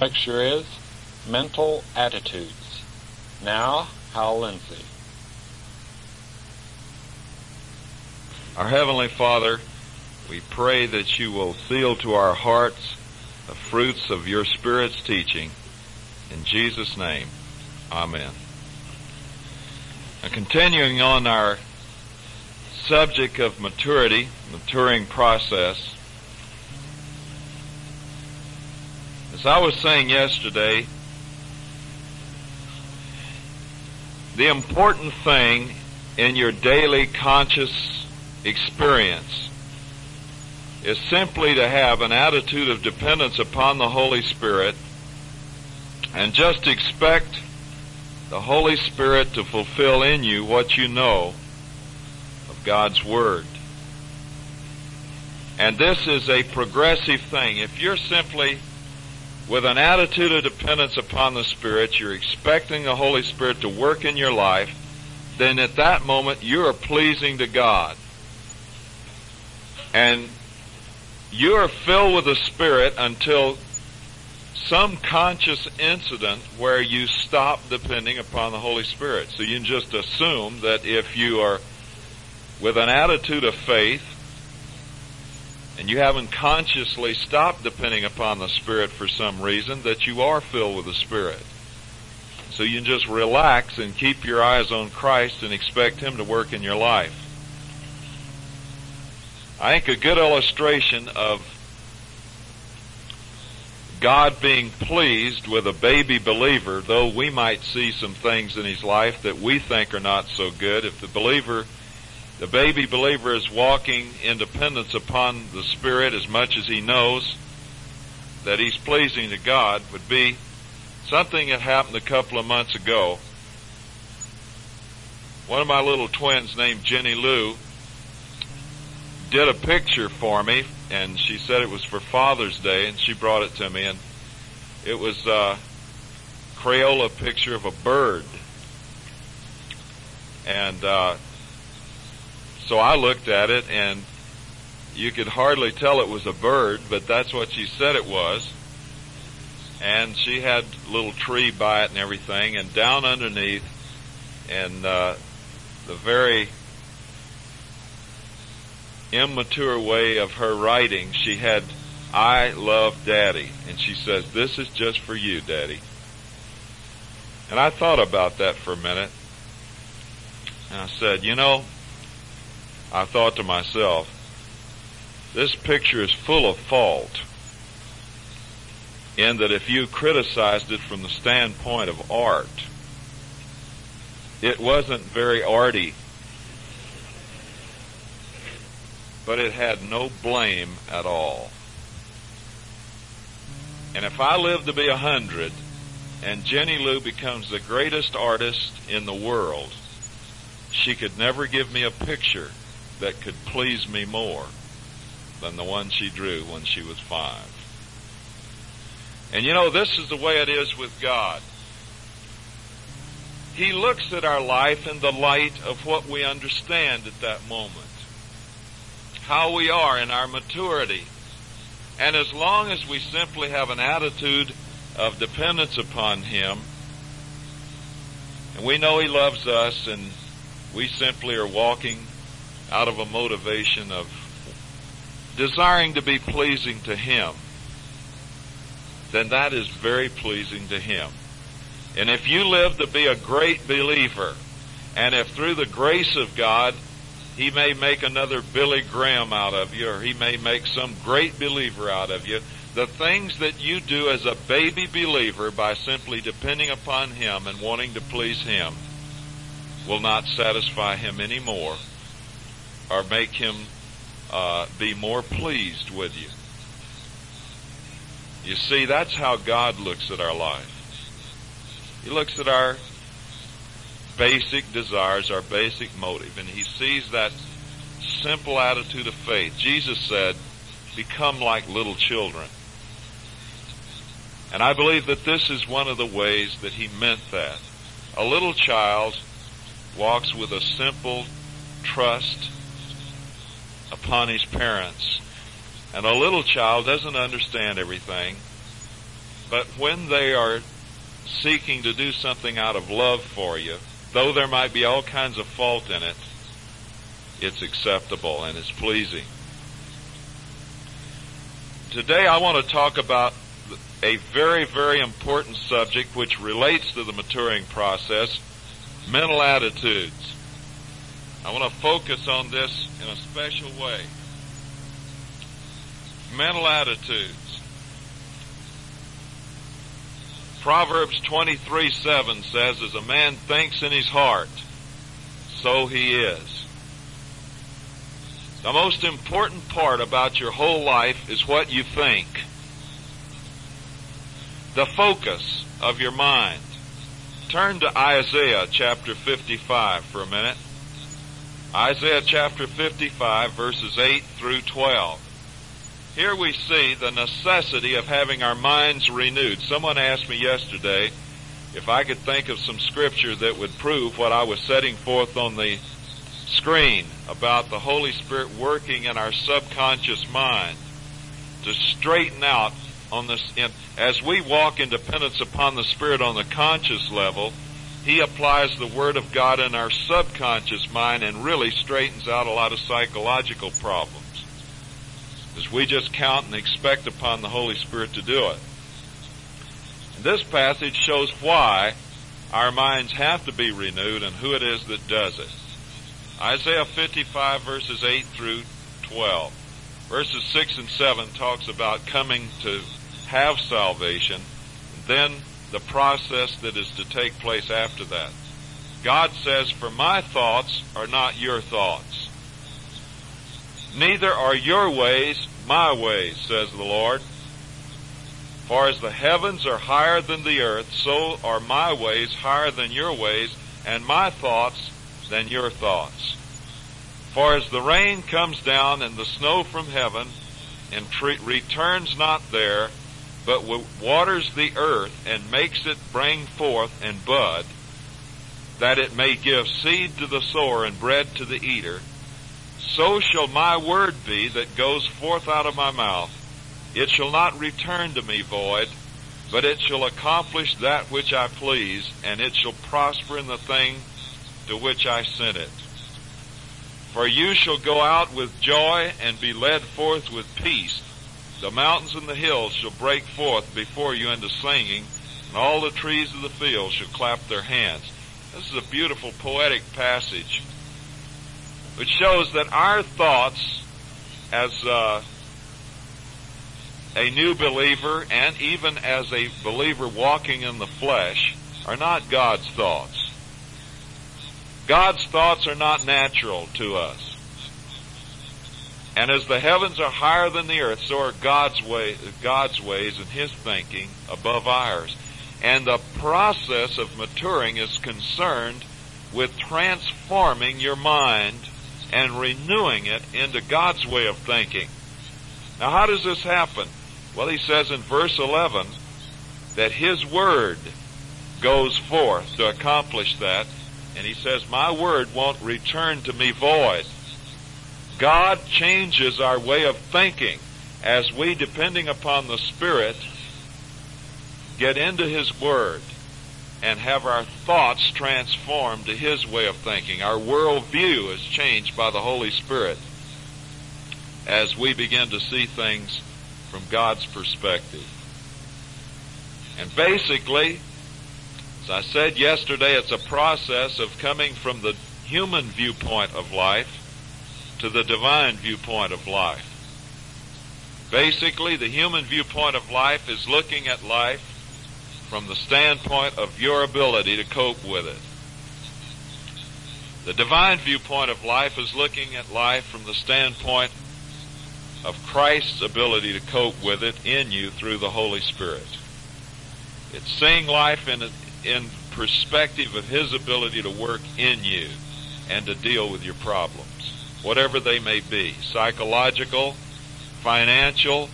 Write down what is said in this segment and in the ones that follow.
lecture is Mental Attitudes. Now, Hal Lindsey. Our Heavenly Father, we pray that you will seal to our hearts the fruits of your Spirit's teaching. In Jesus' name, Amen. And continuing on our subject of maturity, maturing process, as I was saying yesterday, the important thing in your daily conscious experience is simply to have an attitude of dependence upon the Holy Spirit and just expect the Holy Spirit to fulfill in you what you know of God's Word. And this is a progressive thing. If you're simply with an attitude of dependence upon the Spirit, you're expecting the Holy Spirit to work in your life, then at that moment you are pleasing to God. And you are filled with the Spirit until some conscious incident where you stop depending upon the Holy Spirit. So you can just assume that if you are with an attitude of faith and you haven't consciously stopped depending upon the Spirit for some reason, that you are filled with the Spirit. So you can just relax and keep your eyes on Christ and expect Him to work in your life. I think a good illustration of God being pleased with a baby believer, though we might see some things in his life that we think are not so good, if the believer, the baby believer is walking in dependence upon the Spirit as much as he knows that he's pleasing to God, would be something that happened a couple of months ago. One of my little twins named Jenny Lou did a picture for me and she said it was for Father's Day and she brought it to me and it was a Crayola picture of a bird. And uh, so I looked at it and you could hardly tell it was a bird, but that's what she said it was. And she had a little tree by it and everything and down underneath and uh, the very immature way of her writing, she had, I love daddy. And she says, this is just for you, daddy. And I thought about that for a minute. And I said, you know, I thought to myself, this picture is full of fault. In that if you criticized it from the standpoint of art, it wasn't very arty but it had no blame at all. And if I live to be a hundred and Jenny Lou becomes the greatest artist in the world, she could never give me a picture that could please me more than the one she drew when she was five. And you know, this is the way it is with God. He looks at our life in the light of what we understand at that moment how we are in our maturity. And as long as we simply have an attitude of dependence upon Him, and we know He loves us, and we simply are walking out of a motivation of desiring to be pleasing to Him, then that is very pleasing to Him. And if you live to be a great believer, and if through the grace of God he may make another Billy Graham out of you, or he may make some great believer out of you. The things that you do as a baby believer by simply depending upon him and wanting to please him will not satisfy him anymore or make him uh, be more pleased with you. You see, that's how God looks at our life. He looks at our basic desires, our basic motive. And he sees that simple attitude of faith. Jesus said, become like little children. And I believe that this is one of the ways that he meant that. A little child walks with a simple trust upon his parents. And a little child doesn't understand everything. But when they are seeking to do something out of love for you, though there might be all kinds of fault in it, it's acceptable and it's pleasing. Today I want to talk about a very, very important subject which relates to the maturing process, mental attitudes. I want to focus on this in a special way. Mental attitudes. Proverbs 23 7 says, As a man thinks in his heart, so he is. The most important part about your whole life is what you think. The focus of your mind. Turn to Isaiah chapter 55 for a minute. Isaiah chapter 55 verses 8 through 12. Here we see the necessity of having our minds renewed. Someone asked me yesterday if I could think of some scripture that would prove what I was setting forth on the screen about the Holy Spirit working in our subconscious mind to straighten out on this, as we walk in dependence upon the Spirit on the conscious level, He applies the Word of God in our subconscious mind and really straightens out a lot of psychological problems. As we just count and expect upon the Holy Spirit to do it. And this passage shows why our minds have to be renewed and who it is that does it. Isaiah 55 verses 8 through 12. Verses 6 and 7 talks about coming to have salvation, then the process that is to take place after that. God says, For my thoughts are not your thoughts. Neither are your ways my ways, says the Lord. For as the heavens are higher than the earth, so are my ways higher than your ways, and my thoughts than your thoughts. For as the rain comes down and the snow from heaven, and tre- returns not there, but waters the earth and makes it bring forth and bud, that it may give seed to the sower and bread to the eater, so shall my word be that goes forth out of my mouth. It shall not return to me void, but it shall accomplish that which I please, and it shall prosper in the thing to which I sent it. For you shall go out with joy and be led forth with peace. The mountains and the hills shall break forth before you into singing, and all the trees of the field shall clap their hands. This is a beautiful poetic passage which shows that our thoughts as uh, a new believer and even as a believer walking in the flesh are not God's thoughts. God's thoughts are not natural to us. And as the heavens are higher than the earth, so are God's way, God's ways and His thinking above ours. And the process of maturing is concerned with transforming your mind and renewing it into God's way of thinking. Now how does this happen? Well, he says in verse 11 that His Word goes forth to accomplish that. And he says, my word won't return to me void. God changes our way of thinking as we, depending upon the Spirit, get into His Word and have our thoughts transformed to His way of thinking. Our worldview is changed by the Holy Spirit as we begin to see things from God's perspective. And basically, as I said yesterday, it's a process of coming from the human viewpoint of life to the divine viewpoint of life. Basically, the human viewpoint of life is looking at life from the standpoint of your ability to cope with it. The divine viewpoint of life is looking at life from the standpoint of Christ's ability to cope with it in you through the Holy Spirit. It's seeing life in, in perspective of His ability to work in you and to deal with your problems whatever they may be psychological, financial,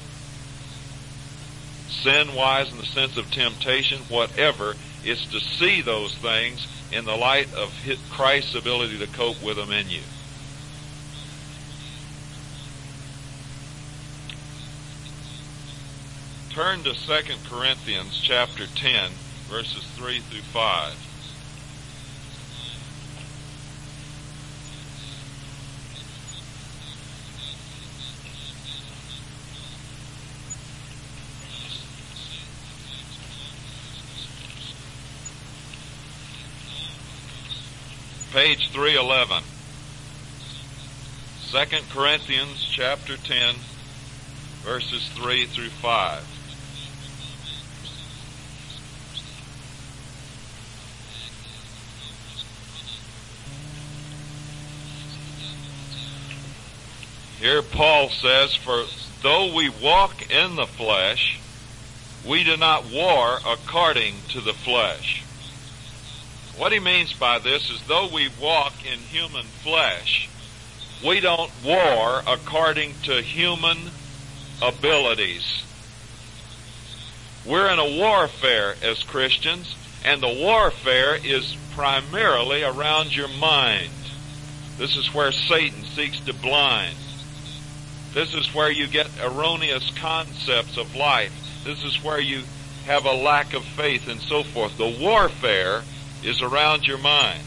sin wise in the sense of temptation, whatever. It's to see those things in the light of Christ's ability to cope with them in you. Turn to 2 Corinthians chapter 10, verses 3 through 5. Page 311. 2 Corinthians chapter 10 verses 3 through 5. Here Paul says, For though we walk in the flesh, we do not war according to the flesh. What he means by this is though we walk in human flesh, we don't war according to human abilities. We're in a warfare as Christians, and the warfare is primarily around your mind. This is where Satan seeks to blind. This is where you get erroneous concepts of life. This is where you have a lack of faith and so forth. The warfare is around your mind.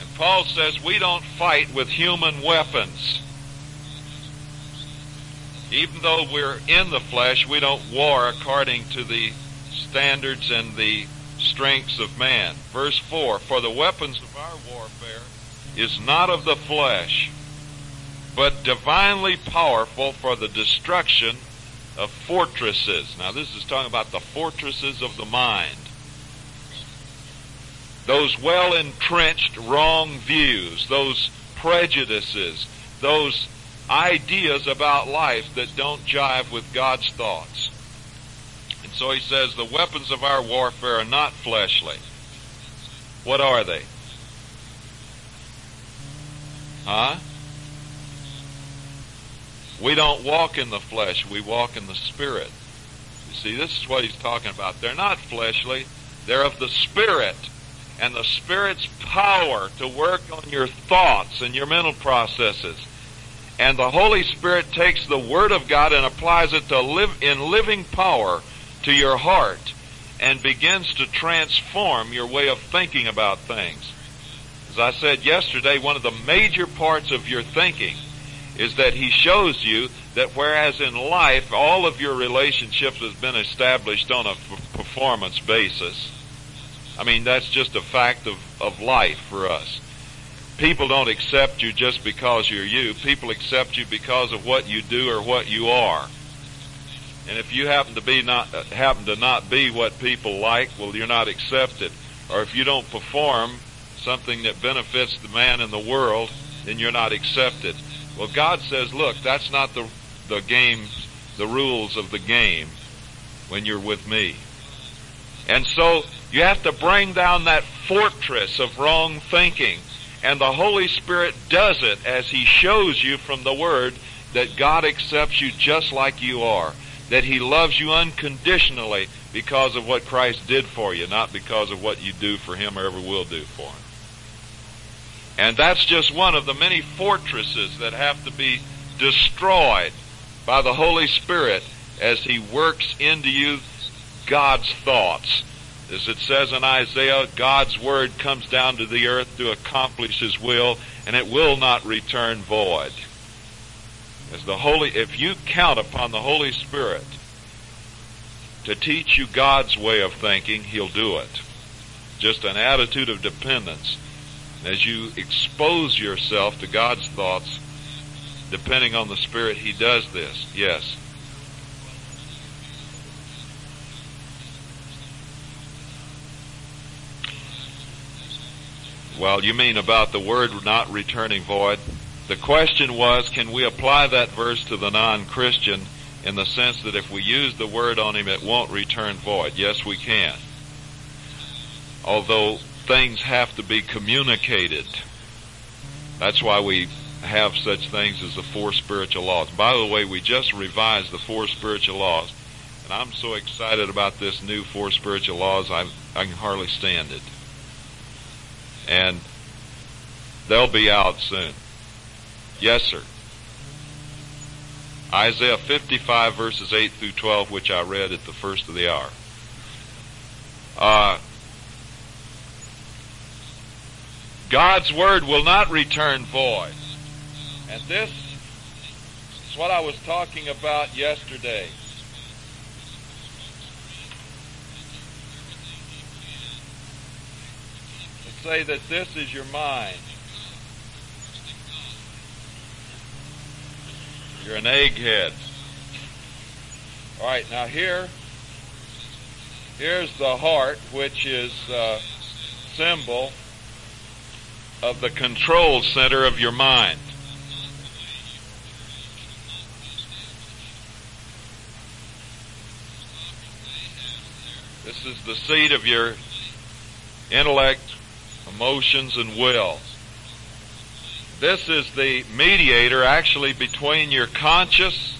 And Paul says we don't fight with human weapons. Even though we're in the flesh, we don't war according to the standards and the strengths of man. Verse 4 For the weapons of our warfare is not of the flesh but divinely powerful for the destruction of fortresses. Now, this is talking about the fortresses of the mind. Those well entrenched wrong views, those prejudices, those ideas about life that don't jive with God's thoughts. And so he says the weapons of our warfare are not fleshly. What are they? Huh? We don't walk in the flesh, we walk in the spirit. You see, this is what he's talking about. They're not fleshly, they're of the spirit. And the spirit's power to work on your thoughts and your mental processes. And the Holy Spirit takes the Word of God and applies it to live in living power to your heart and begins to transform your way of thinking about things. As I said yesterday, one of the major parts of your thinking is that he shows you that whereas in life all of your relationships has been established on a performance basis. I mean, that's just a fact of, of life for us. People don't accept you just because you're you. People accept you because of what you do or what you are. And if you happen to be not happen to not be what people like, well, you're not accepted. Or if you don't perform something that benefits the man in the world, then you're not accepted. Well, God says, look, that's not the, the game, the rules of the game when you're with me. And so you have to bring down that fortress of wrong thinking. And the Holy Spirit does it as He shows you from the Word that God accepts you just like you are. That He loves you unconditionally because of what Christ did for you, not because of what you do for Him or ever will do for Him. And that's just one of the many fortresses that have to be destroyed by the Holy Spirit as He works into you God's thoughts. As it says in Isaiah, God's word comes down to the earth to accomplish His will, and it will not return void. As the Holy, if you count upon the Holy Spirit to teach you God's way of thinking, He'll do it. Just an attitude of dependence as you expose yourself to God's thoughts, depending on the Spirit, He does this. Yes. Well, you mean about the word not returning void? The question was, can we apply that verse to the non-Christian in the sense that if we use the word on him, it won't return void? Yes, we can. Although things have to be communicated. That's why we have such things as the four spiritual laws. By the way, we just revised the four spiritual laws, and I'm so excited about this new four spiritual laws, I, I can hardly stand it. And they'll be out soon. Yes, sir. Isaiah 55 verses 8 through 12, which I read at the first of the hour. Uh, God's word will not return void. And this is what I was talking about yesterday. Let's say that this is your mind. You're an egghead. All right, now here, here's the heart, which is a symbol of the control center of your mind. This is the seat of your intellect, emotions, and will. This is the mediator actually between your conscious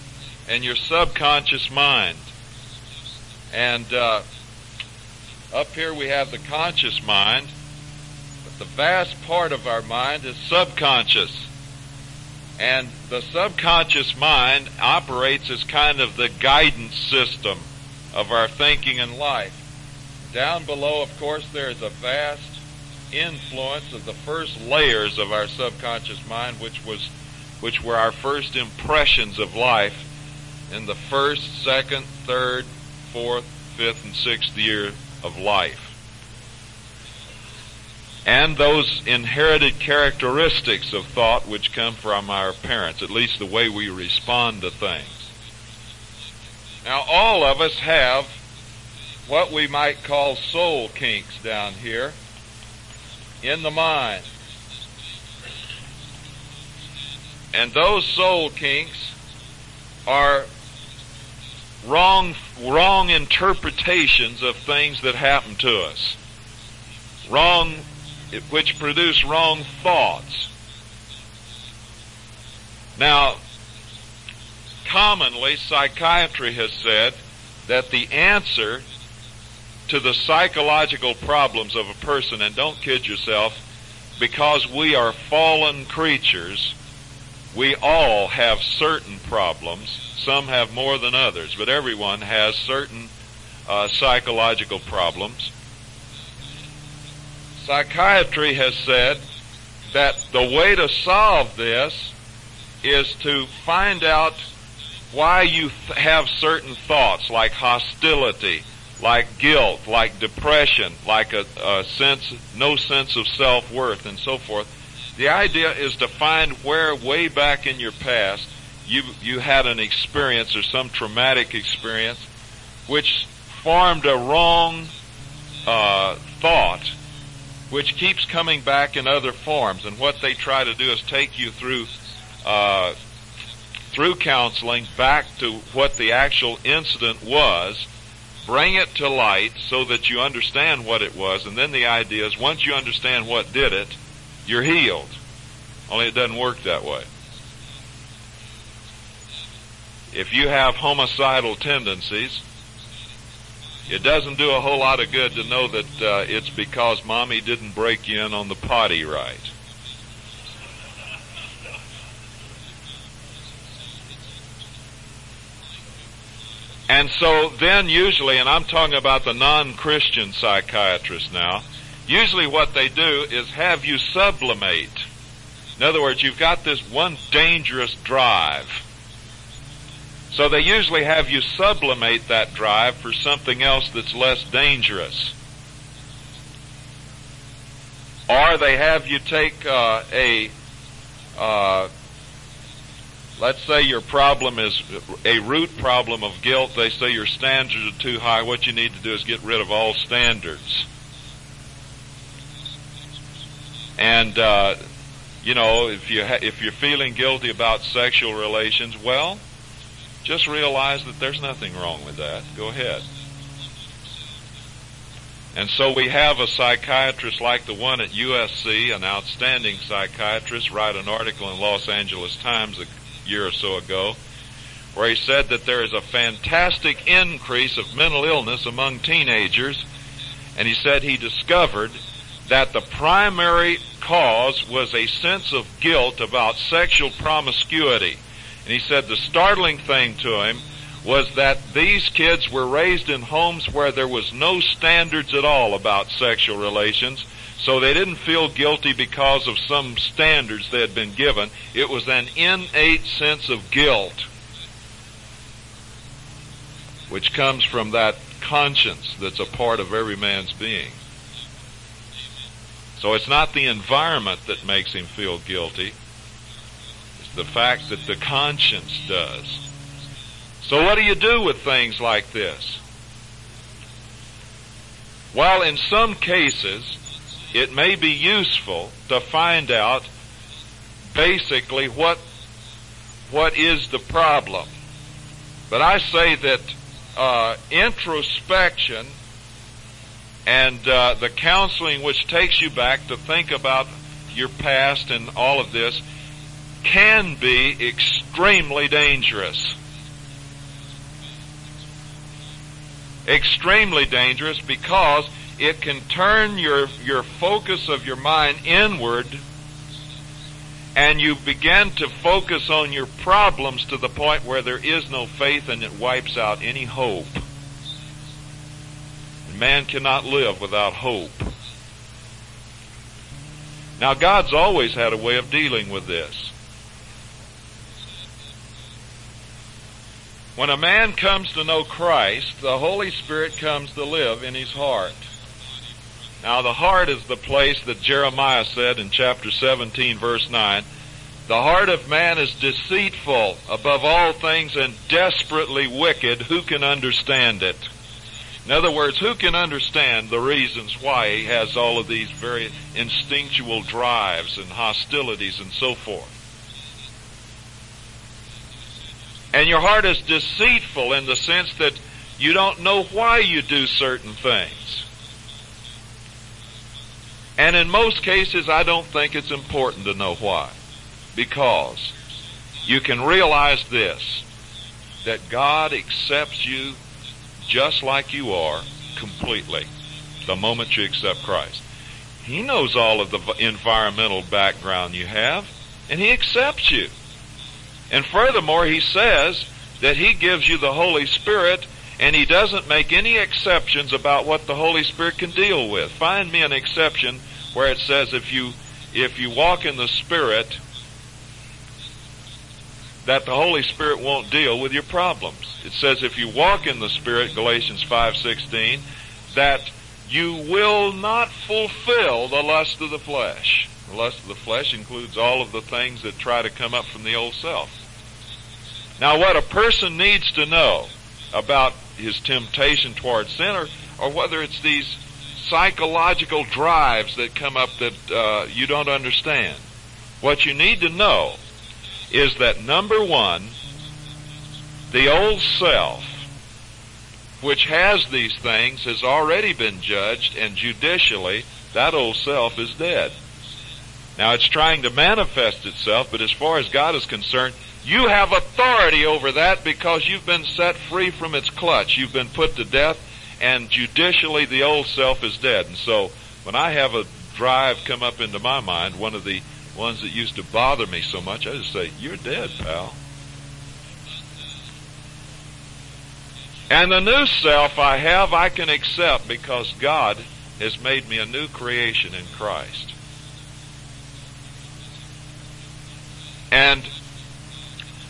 and your subconscious mind. And uh, up here we have the conscious mind, but the vast part of our mind is subconscious. And the subconscious mind operates as kind of the guidance system of our thinking and life. Down below, of course, there is a vast influence of the first layers of our subconscious mind, which was, which were our first impressions of life in the first, second, third, fourth, fifth, and sixth year of life. And those inherited characteristics of thought which come from our parents, at least the way we respond to things. Now all of us have what we might call soul kinks down here in the mind. And those soul kinks are wrong, wrong interpretations of things that happen to us. Wrong, which produce wrong thoughts. Now, commonly psychiatry has said that the answer to the psychological problems of a person, and don't kid yourself, because we are fallen creatures, we all have certain problems. Some have more than others, but everyone has certain uh, psychological problems. Psychiatry has said that the way to solve this is to find out why you th- have certain thoughts like hostility, like guilt, like depression, like a, a sense, no sense of self-worth and so forth. The idea is to find where way back in your past you, you had an experience or some traumatic experience which formed a wrong, uh, thought which keeps coming back in other forms. And what they try to do is take you through, uh, through counseling back to what the actual incident was bring it to light so that you understand what it was, and then the idea is once you understand what did it, you're healed. Only it doesn't work that way. If you have homicidal tendencies, it doesn't do a whole lot of good to know that uh, it's because mommy didn't break in on the potty right. And so then usually, and I'm talking about the non-Christian psychiatrists now, usually what they do is have you sublimate. In other words, you've got this one dangerous drive. So they usually have you sublimate that drive for something else that's less dangerous. Or they have you take uh, a uh, let's say your problem is a root problem of guilt. They say your standards are too high. What you need to do is get rid of all standards. And, uh, you know, if you ha- if you're feeling guilty about sexual relations, well, just realize that there's nothing wrong with that. Go ahead. And so we have a psychiatrist like the one at USC, an outstanding psychiatrist, write an article in Los Angeles Times year or so ago, where he said that there is a fantastic increase of mental illness among teenagers, and he said he discovered that the primary cause was a sense of guilt about sexual promiscuity. And he said the startling thing to him was that these kids were raised in homes where there was no standards at all about sexual relations. So they didn't feel guilty because of some standards they had been given. It was an innate sense of guilt, which comes from that conscience that's a part of every man's being. So it's not the environment that makes him feel guilty. It's the fact that the conscience does. So what do you do with things like this? Well, in some cases, it may be useful to find out basically what what is the problem. But I say that uh, introspection and uh, the counseling which takes you back to think about your past and all of this can be extremely dangerous. extremely dangerous because it can turn your, your focus of your mind inward and you begin to focus on your problems to the point where there is no faith and it wipes out any hope. And man cannot live without hope. Now God's always had a way of dealing with this. When a man comes to know Christ, the Holy Spirit comes to live in his heart. Now the heart is the place that Jeremiah said in chapter 17 verse 9, the heart of man is deceitful above all things and desperately wicked. Who can understand it? In other words, who can understand the reasons why he has all of these very instinctual drives and hostilities and so forth? And your heart is deceitful in the sense that you don't know why you do certain things. And in most cases, I don't think it's important to know why. Because you can realize this, that God accepts you just like you are completely the moment you accept Christ. He knows all of the environmental background you have, and He accepts you. And furthermore, he says that he gives you the Holy Spirit and he doesn't make any exceptions about what the Holy Spirit can deal with. Find me an exception where it says if you if you walk in the Spirit that the Holy Spirit won't deal with your problems. It says if you walk in the Spirit, Galatians 5:16, that you will not fulfill the lust of the flesh. The lust of the flesh includes all of the things that try to come up from the old self. Now what a person needs to know about his temptation towards sin or, or whether it's these psychological drives that come up that uh, you don't understand. What you need to know is that number one, the old self, which has these things, has already been judged and judicially that old self is dead. Now it's trying to manifest itself, but as far as God is concerned, you have authority over that because you've been set free from its clutch. You've been put to death and judicially the old self is dead. And so when I have a drive come up into my mind, one of the ones that used to bother me so much, I just say, you're dead, pal. And the new self I have, I can accept because God has made me a new creation in Christ. And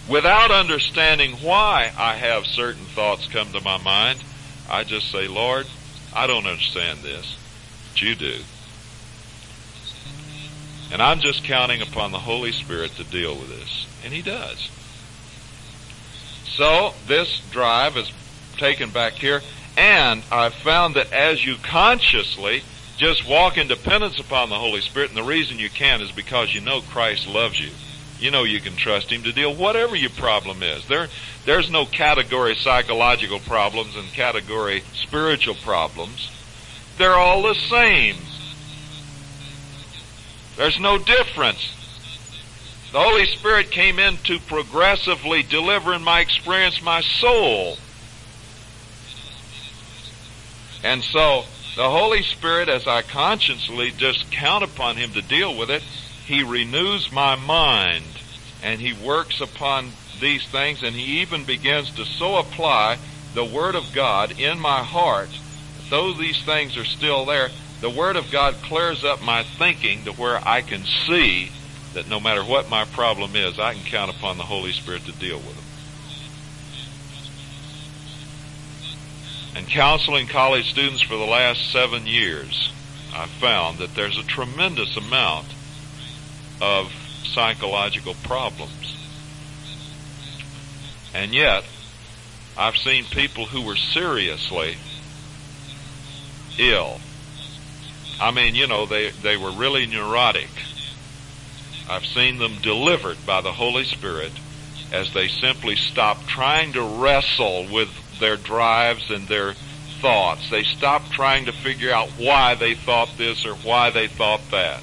without understanding why I have certain thoughts come to my mind, I just say, Lord, I don't understand this, but you do. And I'm just counting upon the Holy Spirit to deal with this. And He does. So, this drive is taken back here, and I've found that as you consciously just walk in dependence upon the Holy Spirit, and the reason you can is because you know Christ loves you you know you can trust him to deal whatever your problem is. There, there's no category psychological problems and category spiritual problems. They're all the same. There's no difference. The Holy Spirit came in to progressively deliver in my experience my soul. And so, the Holy Spirit, as I consciously just count upon Him to deal with it, he renews my mind and he works upon these things and he even begins to so apply the Word of God in my heart, though these things are still there, the Word of God clears up my thinking to where I can see that no matter what my problem is, I can count upon the Holy Spirit to deal with them. And counseling college students for the last seven years, I've found that there's a tremendous amount of psychological problems. And yet, I've seen people who were seriously ill. I mean, you know, they, they were really neurotic. I've seen them delivered by the Holy Spirit as they simply stopped trying to wrestle with their drives and their thoughts. They stopped trying to figure out why they thought this or why they thought that.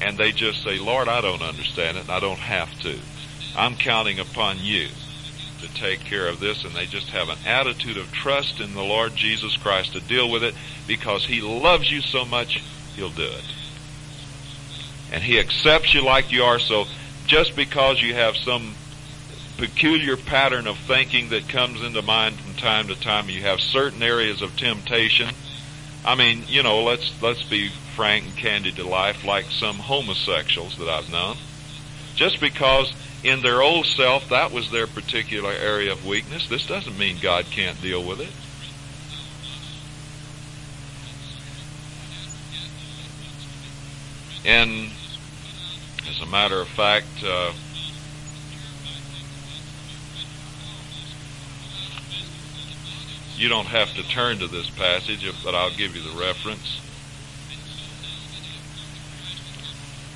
And they just say, Lord, I don't understand it and I don't have to. I'm counting upon you to take care of this and they just have an attitude of trust in the Lord Jesus Christ to deal with it because He loves you so much, He'll do it. And He accepts you like you are, so just because you have some peculiar pattern of thinking that comes into mind from time to time. You have certain areas of temptation. I mean, you know, let's let's be frank and candid to life, like some homosexuals that I've known. Just because in their old self that was their particular area of weakness, this doesn't mean God can't deal with it. And as a matter of fact, uh, You don't have to turn to this passage, but I'll give you the reference.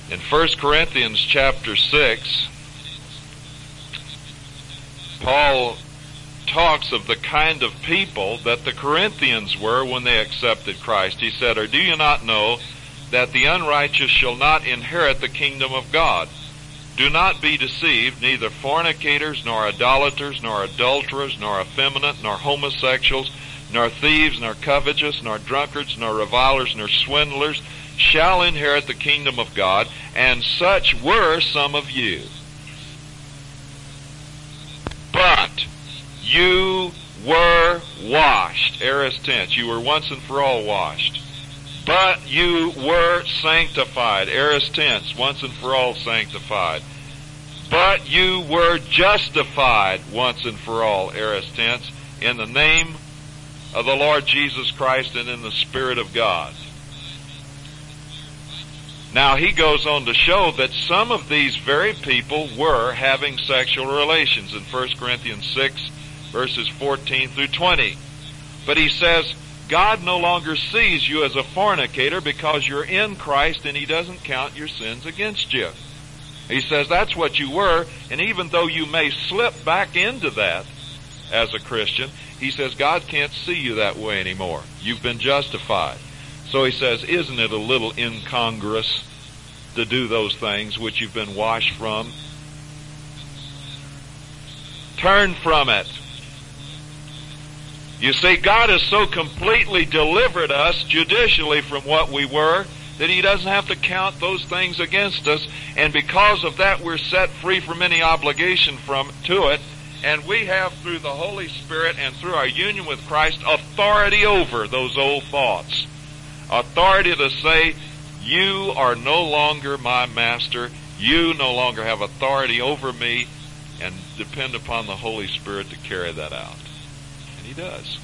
In 1 Corinthians chapter 6, Paul talks of the kind of people that the Corinthians were when they accepted Christ. He said, Or do you not know that the unrighteous shall not inherit the kingdom of God? Do not be deceived, neither fornicators, nor idolaters, nor adulterers, nor effeminate, nor homosexuals, nor thieves, nor covetous, nor drunkards, nor revilers, nor swindlers shall inherit the kingdom of God, and such were some of you. But you were washed, aorist tense. You were once and for all washed. But you were sanctified. Aorist tense, once and for all sanctified. But you were justified once and for all, aorist tense, in the name of the Lord Jesus Christ and in the Spirit of God. Now he goes on to show that some of these very people were having sexual relations in 1 Corinthians 6 verses 14 through 20. But he says, God no longer sees you as a fornicator because you're in Christ and He doesn't count your sins against you. He says that's what you were, and even though you may slip back into that as a Christian, he says God can't see you that way anymore. You've been justified. So he says, isn't it a little incongruous to do those things which you've been washed from? Turn from it. You see, God has so completely delivered us judicially from what we were that He doesn't have to count those things against us, and because of that, we're set free from any obligation from to it, and we have through the Holy Spirit and through our union with Christ authority over those old thoughts, authority to say, "You are no longer my master. You no longer have authority over me," and depend upon the Holy Spirit to carry that out. And he does.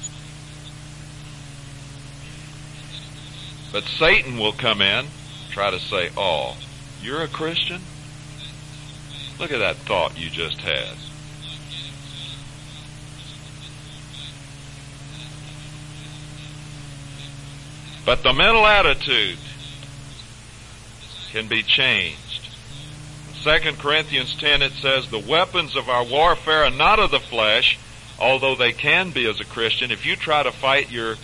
But Satan will come in, try to say, Oh, you're a Christian? Look at that thought you just had. But the mental attitude can be changed. In 2 Corinthians 10 it says, The weapons of our warfare are not of the flesh, although they can be as a Christian, if you try to fight your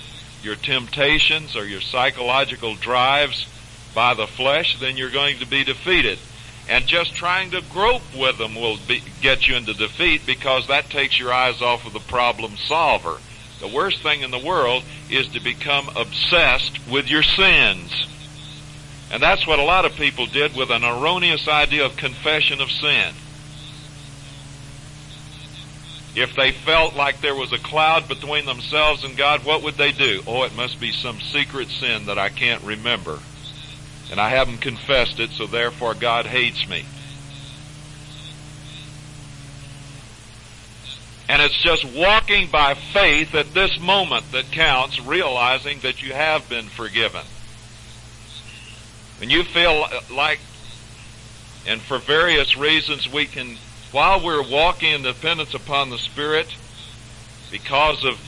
your temptations or your psychological drives by the flesh, then you're going to be defeated. And just trying to grope with them will be, get you into defeat because that takes your eyes off of the problem solver. The worst thing in the world is to become obsessed with your sins. And that's what a lot of people did with an erroneous idea of confession of sin. If they felt like there was a cloud between themselves and God, what would they do? Oh, it must be some secret sin that I can't remember. And I haven't confessed it, so therefore God hates me. And it's just walking by faith at this moment that counts, realizing that you have been forgiven. When you feel like, and for various reasons we can while we're walking in dependence upon the Spirit, because of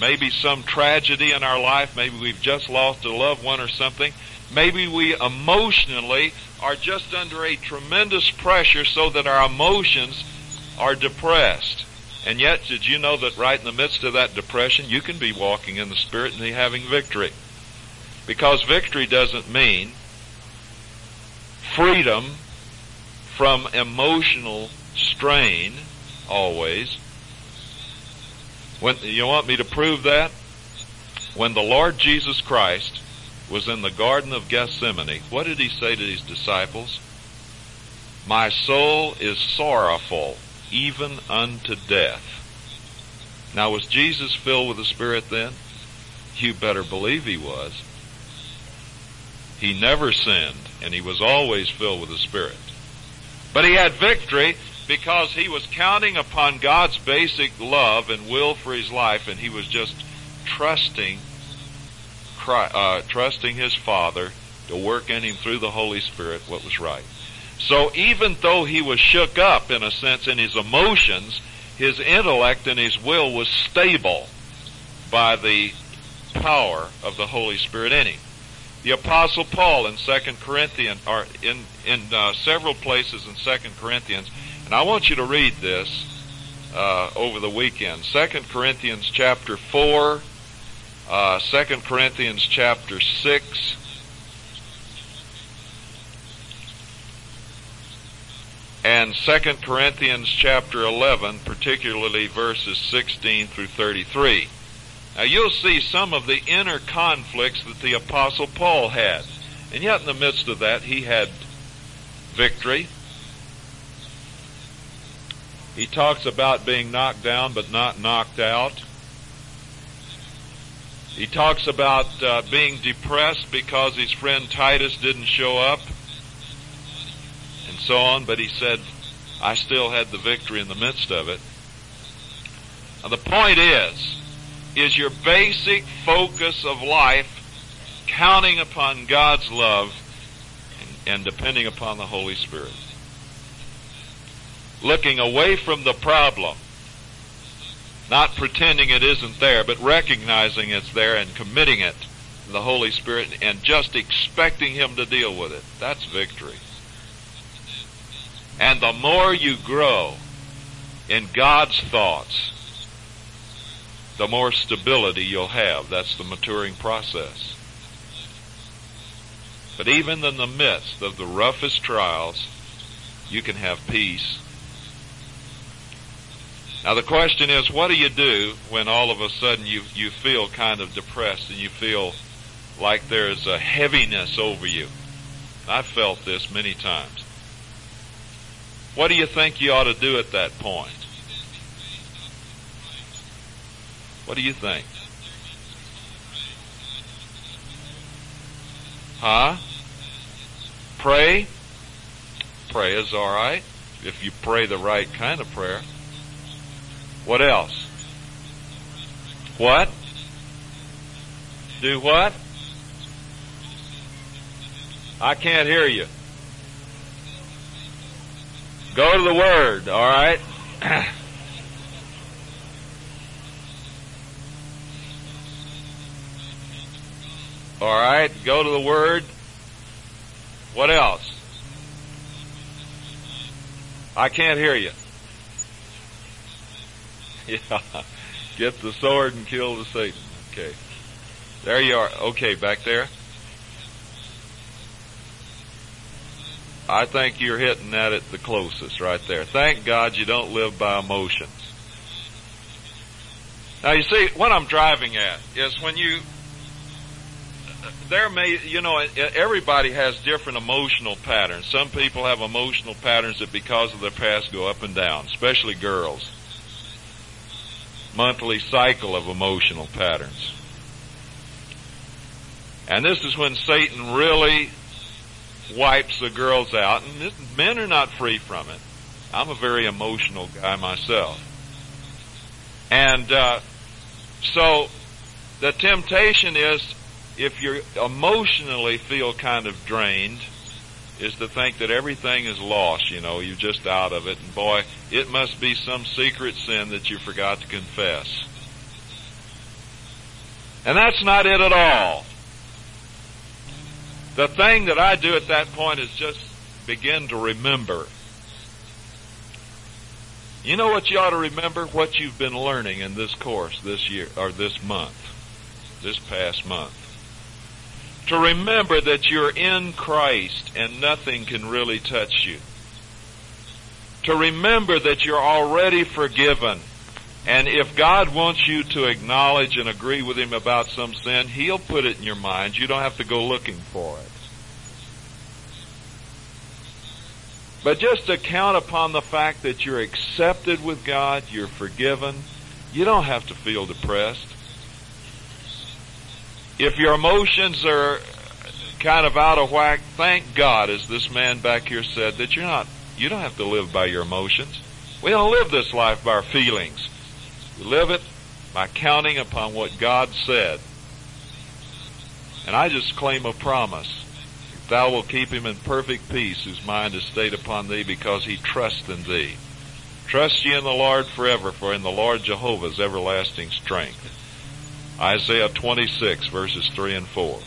maybe some tragedy in our life, maybe we've just lost a loved one or something, maybe we emotionally are just under a tremendous pressure so that our emotions are depressed. And yet, did you know that right in the midst of that depression, you can be walking in the Spirit and having victory? Because victory doesn't mean freedom from emotional strain always. When you want me to prove that? When the Lord Jesus Christ was in the Garden of Gethsemane, what did he say to his disciples? My soul is sorrowful, even unto death. Now was Jesus filled with the Spirit then? You better believe he was. He never sinned, and he was always filled with the Spirit. But he had victory because he was counting upon God's basic love and will for his life, and he was just trusting, uh, trusting his Father to work in him through the Holy Spirit what was right. So even though he was shook up in a sense in his emotions, his intellect and his will was stable by the power of the Holy Spirit in him. The Apostle Paul in Second Corinthians, or in in uh, several places in Second Corinthians, and I want you to read this uh, over the weekend. Second Corinthians chapter 4, uh, 2 Corinthians chapter 6, and 2 Corinthians chapter 11, particularly verses 16 through 33. Now you'll see some of the inner conflicts that the apostle Paul had. And yet in the midst of that, he had victory. He talks about being knocked down but not knocked out. He talks about uh, being depressed because his friend Titus didn't show up and so on, but he said, I still had the victory in the midst of it. Now the point is, is your basic focus of life counting upon God's love and, and depending upon the Holy Spirit looking away from the problem, not pretending it isn't there, but recognizing it's there and committing it to the Holy Spirit and just expecting Him to deal with it. That's victory. And the more you grow in God's thoughts, the more stability you'll have. That's the maturing process. But even in the midst of the roughest trials, you can have peace now the question is, what do you do when all of a sudden you, you feel kind of depressed and you feel like there's a heaviness over you? I've felt this many times. What do you think you ought to do at that point? What do you think? Huh? Pray? Pray is alright. If you pray the right kind of prayer. What else? What? Do what? I can't hear you. Go to the Word, alright? alright, go to the Word. What else? I can't hear you. yeah. Get the sword and kill the Satan. Okay. There you are. Okay, back there. I think you're hitting that at the closest right there. Thank God you don't live by emotions. Now you see, what I'm driving at is when you, there may, you know, everybody has different emotional patterns. Some people have emotional patterns that because of their past go up and down, especially girls. Monthly cycle of emotional patterns. And this is when Satan really wipes the girls out, and this, men are not free from it. I'm a very emotional guy myself. And, uh, so the temptation is if you emotionally feel kind of drained, is to think that everything is lost, you know, you're just out of it, and boy, it must be some secret sin that you forgot to confess. And that's not it at all. The thing that I do at that point is just begin to remember. You know what you ought to remember? What you've been learning in this course this year, or this month, this past month to remember that you're in Christ and nothing can really touch you. To remember that you're already forgiven. And if God wants you to acknowledge and agree with Him about some sin, He'll put it in your mind. You don't have to go looking for it. But just to count upon the fact that you're accepted with God, you're forgiven, you don't have to feel depressed if your emotions are kind of out of whack, thank God, as this man back here said, that you're not, you don't have to live by your emotions. We don't live this life by our feelings. Live it by counting upon what God said. And I just claim a promise. Thou wilt keep him in perfect peace whose mind is stayed upon thee because he trusts in thee. Trust ye in the Lord forever, for in the Lord Jehovah's everlasting strength. Isaiah 26 verses 3 and 4.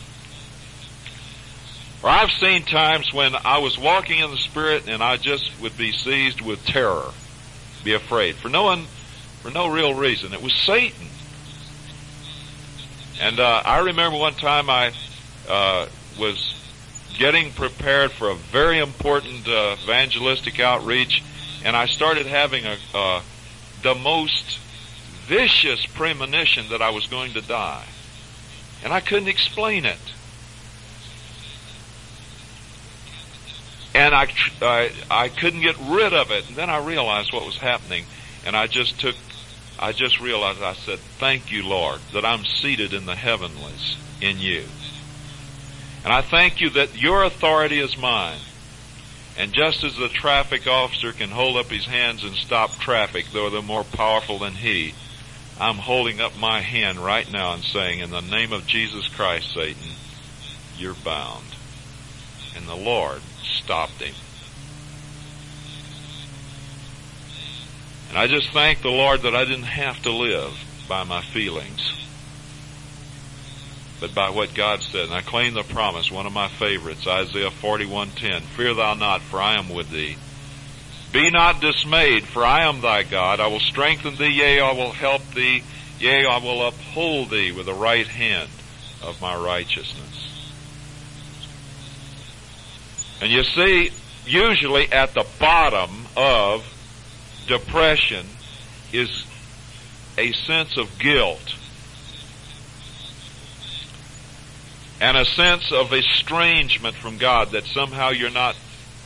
Or I've seen times when I was walking in the Spirit and I just would be seized with terror, be afraid, for no one, for no real reason. It was Satan. And uh, I remember one time I uh, was getting prepared for a very important uh, evangelistic outreach, and I started having a uh, the most vicious premonition that I was going to die. And I couldn't explain it. And I, I, I couldn't get rid of it. And then I realized what was happening. And I just took, I just realized, I said, thank you, Lord, that I'm seated in the heavenlies in you. And I thank you that your authority is mine. And just as the traffic officer can hold up his hands and stop traffic, though they're more powerful than he, I'm holding up my hand right now and saying, in the name of Jesus Christ, Satan, you're bound. And the Lord stopped him. And I just thank the Lord that I didn't have to live by my feelings, but by what God said. And I claim the promise, one of my favorites, Isaiah 41:10, "Fear thou not, for I am with thee. Be not dismayed, for I am thy God. I will strengthen thee, yea, I will help thee, yea, I will uphold thee with the right hand of my righteousness. And you see, usually at the bottom of depression is a sense of guilt and a sense of estrangement from God that somehow you're not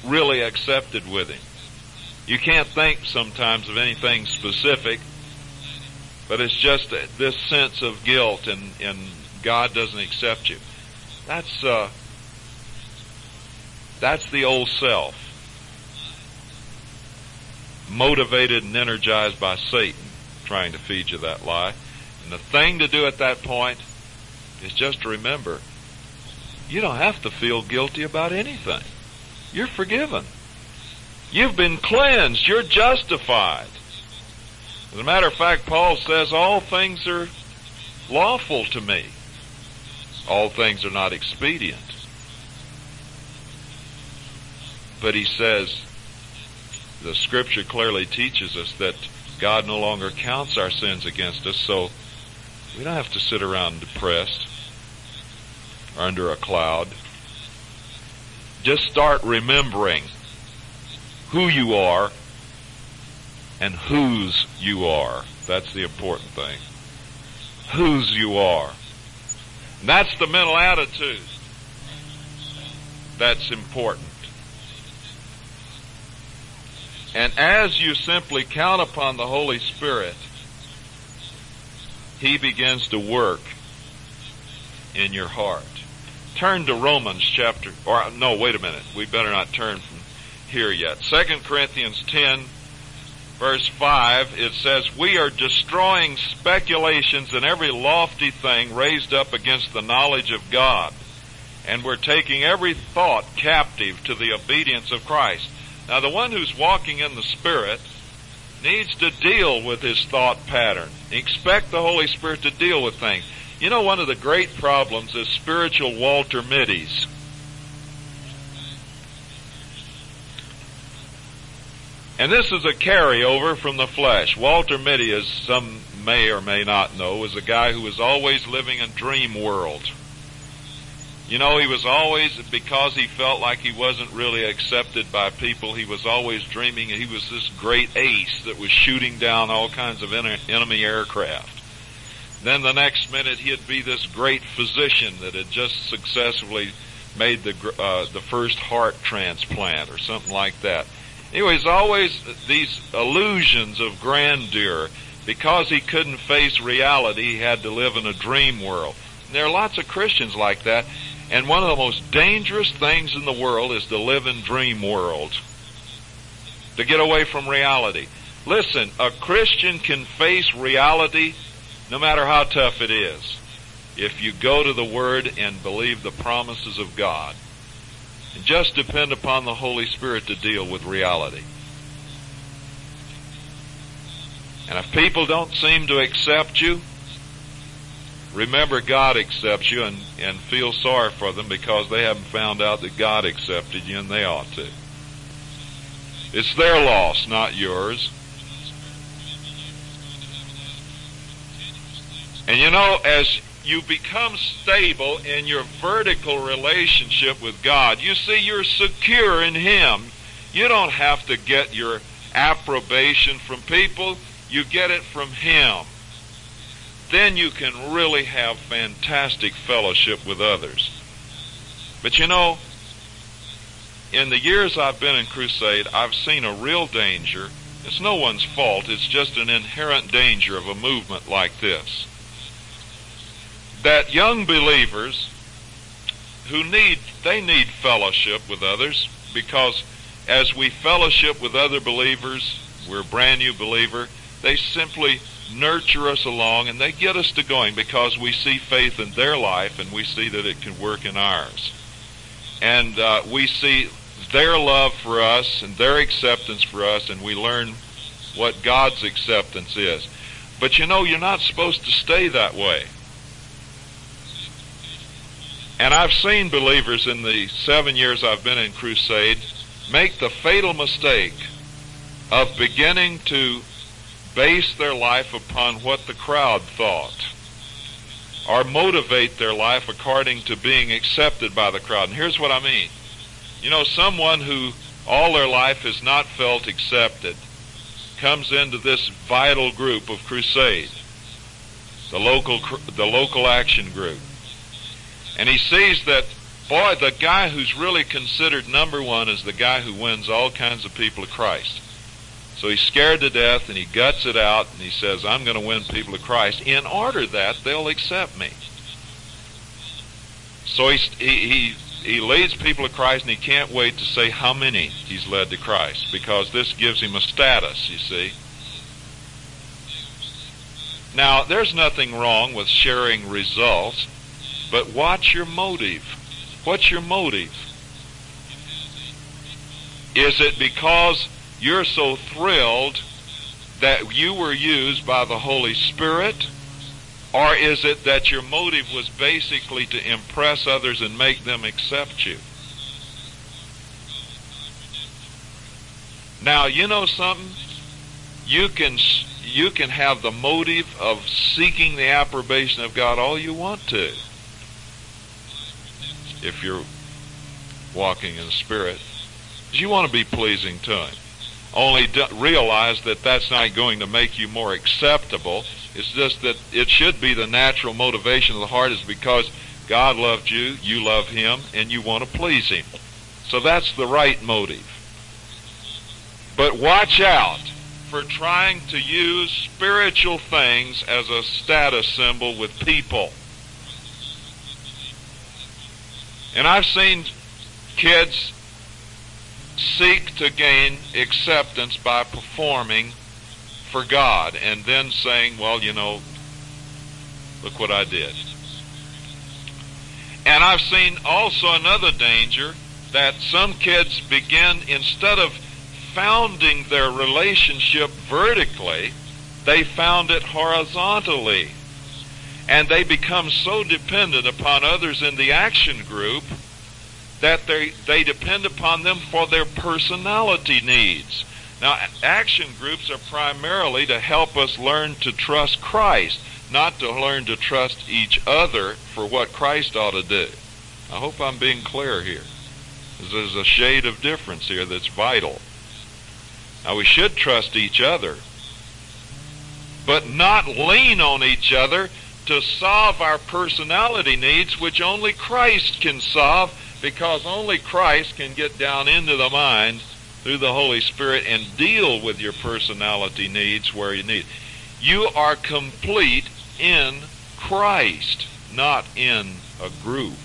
really accepted with Him. You can't think sometimes of anything specific, but it's just this sense of guilt and, and God doesn't accept you. That's, uh, that's the old self. Motivated and energized by Satan trying to feed you that lie. And the thing to do at that point is just to remember, you don't have to feel guilty about anything. You're forgiven. You've been cleansed. You're justified. As a matter of fact, Paul says all things are lawful to me. All things are not expedient. But he says, the scripture clearly teaches us that God no longer counts our sins against us, so we don't have to sit around depressed or under a cloud. Just start remembering who you are and whose you are. That's the important thing. Whose you are. And that's the mental attitude that's important. And as you simply count upon the Holy Spirit, He begins to work in your heart. Turn to Romans chapter, or no, wait a minute. We better not turn from here yet. Second Corinthians 10 verse 5, it says, We are destroying speculations and every lofty thing raised up against the knowledge of God. And we're taking every thought captive to the obedience of Christ. Now the one who's walking in the Spirit needs to deal with his thought pattern. Expect the Holy Spirit to deal with things. You know, one of the great problems is spiritual Walter Mitty's. And this is a carryover from the flesh. Walter Mitty, as some may or may not know, was a guy who was always living in dream world. You know, he was always, because he felt like he wasn't really accepted by people, he was always dreaming he was this great ace that was shooting down all kinds of enemy aircraft. Then the next minute he'd be this great physician that had just successfully made the, uh, the first heart transplant or something like that. Anyways, always these illusions of grandeur. Because he couldn't face reality, he had to live in a dream world. And there are lots of Christians like that. And one of the most dangerous things in the world is to live in dream world. To get away from reality. Listen, a Christian can face reality no matter how tough it is. If you go to the Word and believe the promises of God. And just depend upon the Holy Spirit to deal with reality. And if people don't seem to accept you, remember God accepts you and, and feel sorry for them because they haven't found out that God accepted you and they ought to. It's their loss, not yours. And you know, as you become stable in your vertical relationship with God. You see, you're secure in Him. You don't have to get your approbation from people. You get it from Him. Then you can really have fantastic fellowship with others. But you know, in the years I've been in crusade, I've seen a real danger. It's no one's fault. It's just an inherent danger of a movement like this that young believers who need they need fellowship with others because as we fellowship with other believers, we're a brand new believer, they simply nurture us along and they get us to going because we see faith in their life and we see that it can work in ours. And uh, we see their love for us and their acceptance for us and we learn what God's acceptance is. But you know, you're not supposed to stay that way. And I've seen believers in the seven years I've been in crusade make the fatal mistake of beginning to base their life upon what the crowd thought or motivate their life according to being accepted by the crowd. And here's what I mean. You know, someone who all their life has not felt accepted comes into this vital group of crusade, the local, the local action group. And he sees that, boy, the guy who's really considered number one is the guy who wins all kinds of people to Christ. So he's scared to death and he guts it out and he says, I'm going to win people to Christ. In order that they'll accept me. So he, he, he leads people to Christ and he can't wait to say how many he's led to Christ because this gives him a status, you see. Now, there's nothing wrong with sharing results. But watch your motive. What's your motive? Is it because you're so thrilled that you were used by the Holy Spirit? Or is it that your motive was basically to impress others and make them accept you? Now, you know something? You can you can have the motive of seeking the approbation of God all you want to if you're walking in the Spirit, you want to be pleasing to Him. Only realize that that's not going to make you more acceptable. It's just that it should be the natural motivation of the heart is because God loved you, you love Him, and you want to please Him. So that's the right motive. But watch out for trying to use spiritual things as a status symbol with people. And I've seen kids seek to gain acceptance by performing for God and then saying, well, you know, look what I did. And I've seen also another danger that some kids begin, instead of founding their relationship vertically, they found it horizontally. And they become so dependent upon others in the action group that they, they depend upon them for their personality needs. Now, action groups are primarily to help us learn to trust Christ, not to learn to trust each other for what Christ ought to do. I hope I'm being clear here. There's a shade of difference here that's vital. Now, we should trust each other, but not lean on each other to solve our personality needs, which only Christ can solve because only Christ can get down into the mind through the Holy Spirit and deal with your personality needs where you need. You are complete in Christ, not in a group.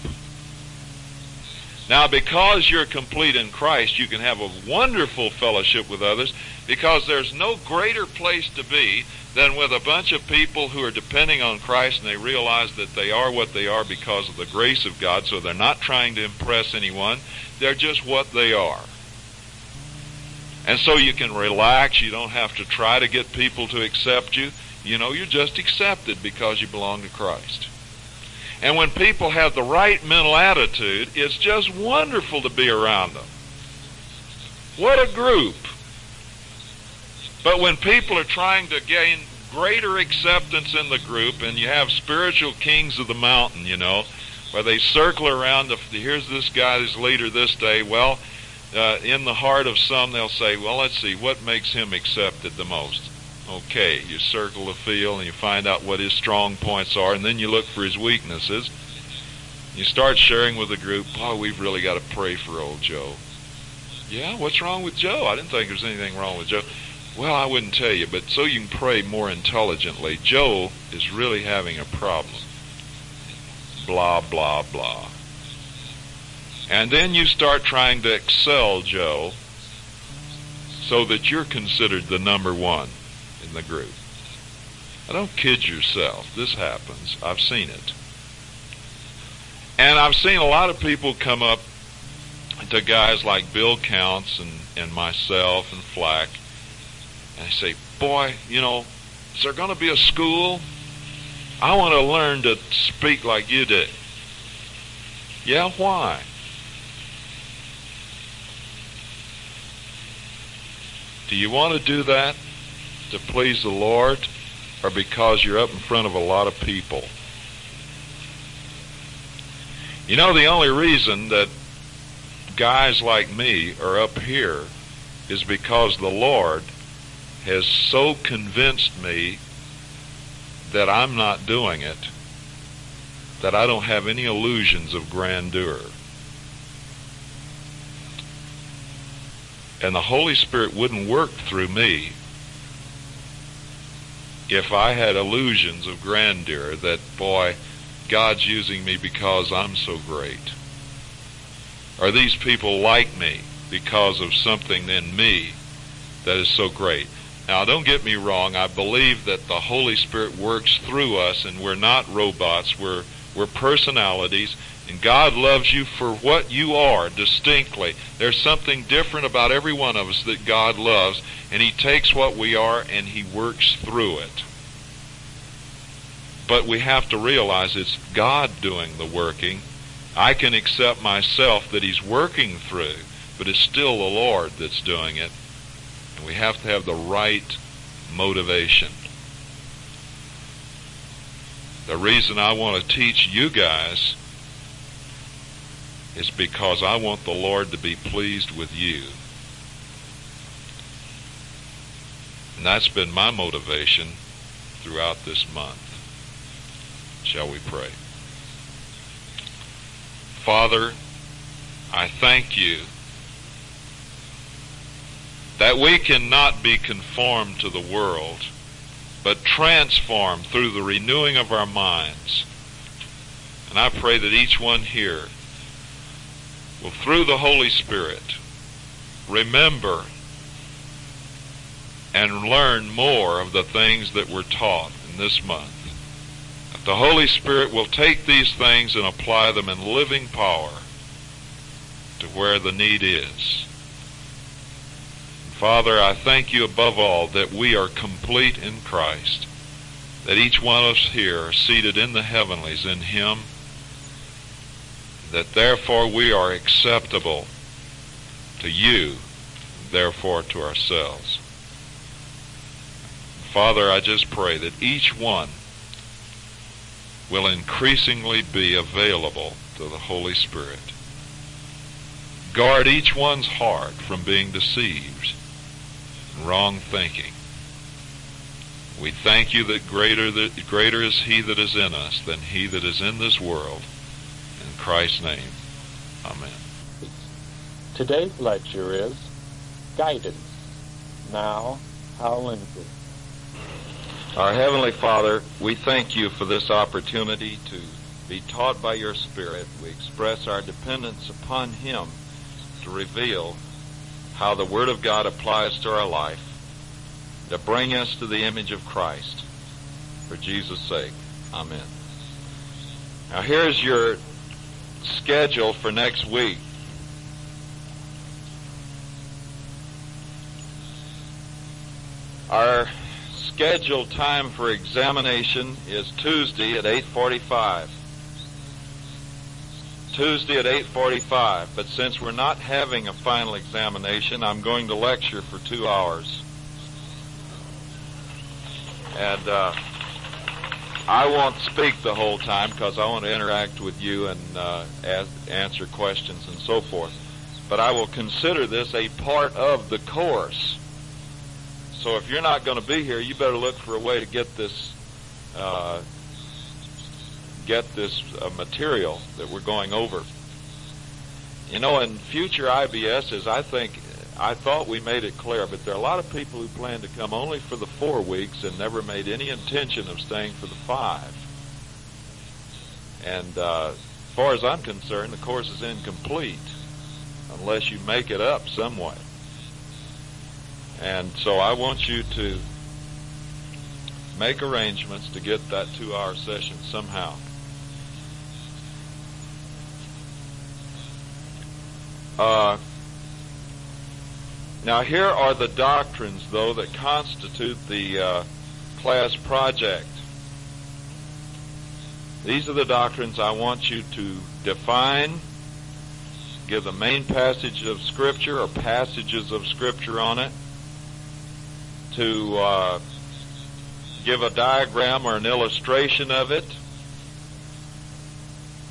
Now, because you're complete in Christ, you can have a wonderful fellowship with others because there's no greater place to be than with a bunch of people who are depending on Christ and they realize that they are what they are because of the grace of God, so they're not trying to impress anyone. They're just what they are. And so you can relax. You don't have to try to get people to accept you. You know, you're just accepted because you belong to Christ. And when people have the right mental attitude, it's just wonderful to be around them. What a group. But when people are trying to gain greater acceptance in the group, and you have spiritual kings of the mountain, you know, where they circle around, the, here's this guy, this leader this day. Well, uh, in the heart of some, they'll say, well, let's see, what makes him accepted the most? Okay, you circle the field and you find out what his strong points are, and then you look for his weaknesses. You start sharing with the group, oh, we've really got to pray for old Joe. Yeah, what's wrong with Joe? I didn't think there was anything wrong with Joe. Well, I wouldn't tell you, but so you can pray more intelligently. Joe is really having a problem. Blah, blah, blah. And then you start trying to excel Joe so that you're considered the number one the group. Now, don't kid yourself. This happens. I've seen it. And I've seen a lot of people come up to guys like Bill Counts and, and myself and Flack and say, Boy, you know, is there going to be a school? I want to learn to speak like you did. Yeah, why? Do you want to do that to please the Lord or because you're up in front of a lot of people? You know, the only reason that guys like me are up here is because the Lord has so convinced me that I'm not doing it that I don't have any illusions of grandeur. And the Holy Spirit wouldn't work through me if I had illusions of grandeur that, boy, God's using me because I'm so great. Or these people like me because of something in me that is so great. Now, don't get me wrong. I believe that the Holy Spirit works through us, and we're not robots. We're we're personalities, and God loves you for what you are distinctly. There's something different about every one of us that God loves, and He takes what we are and He works through it. But we have to realize it's God doing the working. I can accept myself that He's working through, but it's still the Lord that's doing it. And we have to have the right motivation. The reason I want to teach you guys is because I want the Lord to be pleased with you. And that's been my motivation throughout this month. Shall we pray? Father, I thank you that we cannot be conformed to the world, but transformed through the renewing of our minds. And I pray that each one here will, through the Holy Spirit, remember and learn more of the things that were taught in this month. The Holy Spirit will take these things and apply them in living power to where the need is. Father, I thank you above all that we are complete in Christ, that each one of us here are seated in the heavenlies in Him, that therefore we are acceptable to you, therefore to ourselves. Father, I just pray that each one will increasingly be available to the Holy Spirit. Guard each one's heart from being deceived wrong thinking. We thank you that greater, that greater is he that is in us than he that is in this world. In Christ's name, amen. Today's lecture is Guidance. Now, Hal Lindsey. Our Heavenly Father, we thank you for this opportunity to be taught by your Spirit. We express our dependence upon Him to reveal how the Word of God applies to our life to bring us to the image of Christ. For Jesus' sake. Amen. Now here's your schedule for next week. Our scheduled time for examination is Tuesday at 845. Tuesday at 8:45. But since we're not having a final examination, I'm going to lecture for two hours, and uh, I won't speak the whole time because I want to interact with you and uh, answer questions and so forth. But I will consider this a part of the course. So if you're not going to be here, you better look for a way to get this uh, get this uh, material that we're going over. You know, in future IBSs, I think, I thought we made it clear, but there are a lot of people who plan to come only for the four weeks and never made any intention of staying for the five. And uh, as far as I'm concerned, the course is incomplete unless you make it up some way. And so I want you to make arrangements to get that two hour session somehow. Uh, now, here are the doctrines, though, that constitute the uh, class project. These are the doctrines I want you to define, give the main passage of Scripture or passages of Scripture on it, to uh, give a diagram or an illustration of it,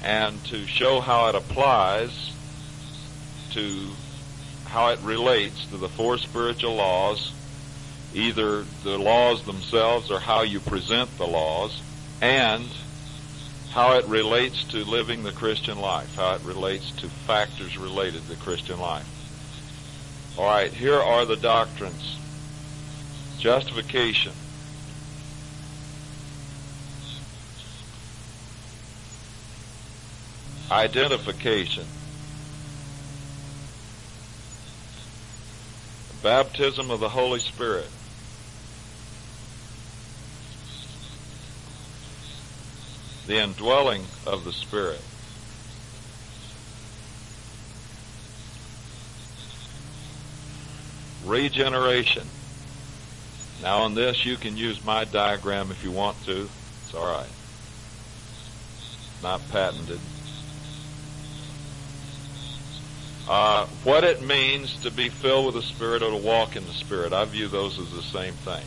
and to show how it applies to how it relates to the four spiritual laws, either the laws themselves or how you present the laws, and how it relates to living the Christian life, how it relates to factors related to the Christian life. All right, here are the doctrines. Justification. Identification. Baptism of the Holy Spirit. The indwelling of the Spirit. Regeneration. Now on this you can use my diagram if you want to. It's alright. Not patented. Uh, what it means to be filled with the Spirit or to walk in the Spirit, I view those as the same thing.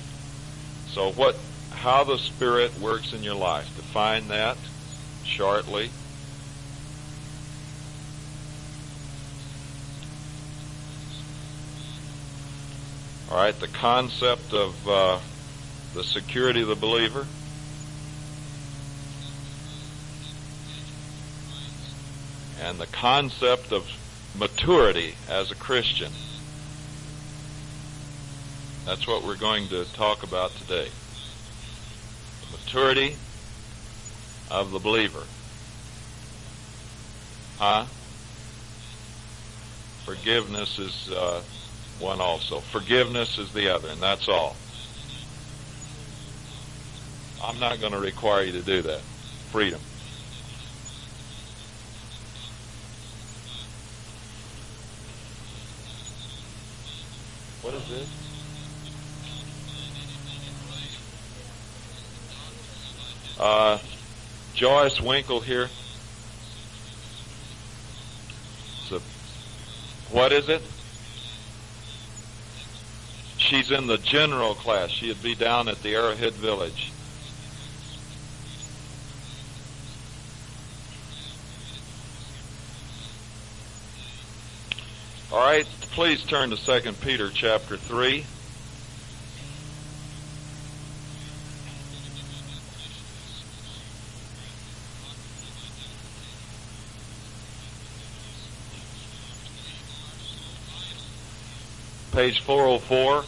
So what, how the Spirit works in your life, define that shortly. All right, the concept of uh, the security of the believer. and the concept of maturity as a Christian. That's what we're going to talk about today. The maturity of the believer. Huh? Forgiveness is uh, one also. Forgiveness is the other, and that's all. I'm not going to require you to do that. Freedom. Uh, Joyce Winkle here. So, what is it? She's in the general class. She'd be down at the Arrowhead Village. All right, please turn to 2 Peter chapter 3. Page 404.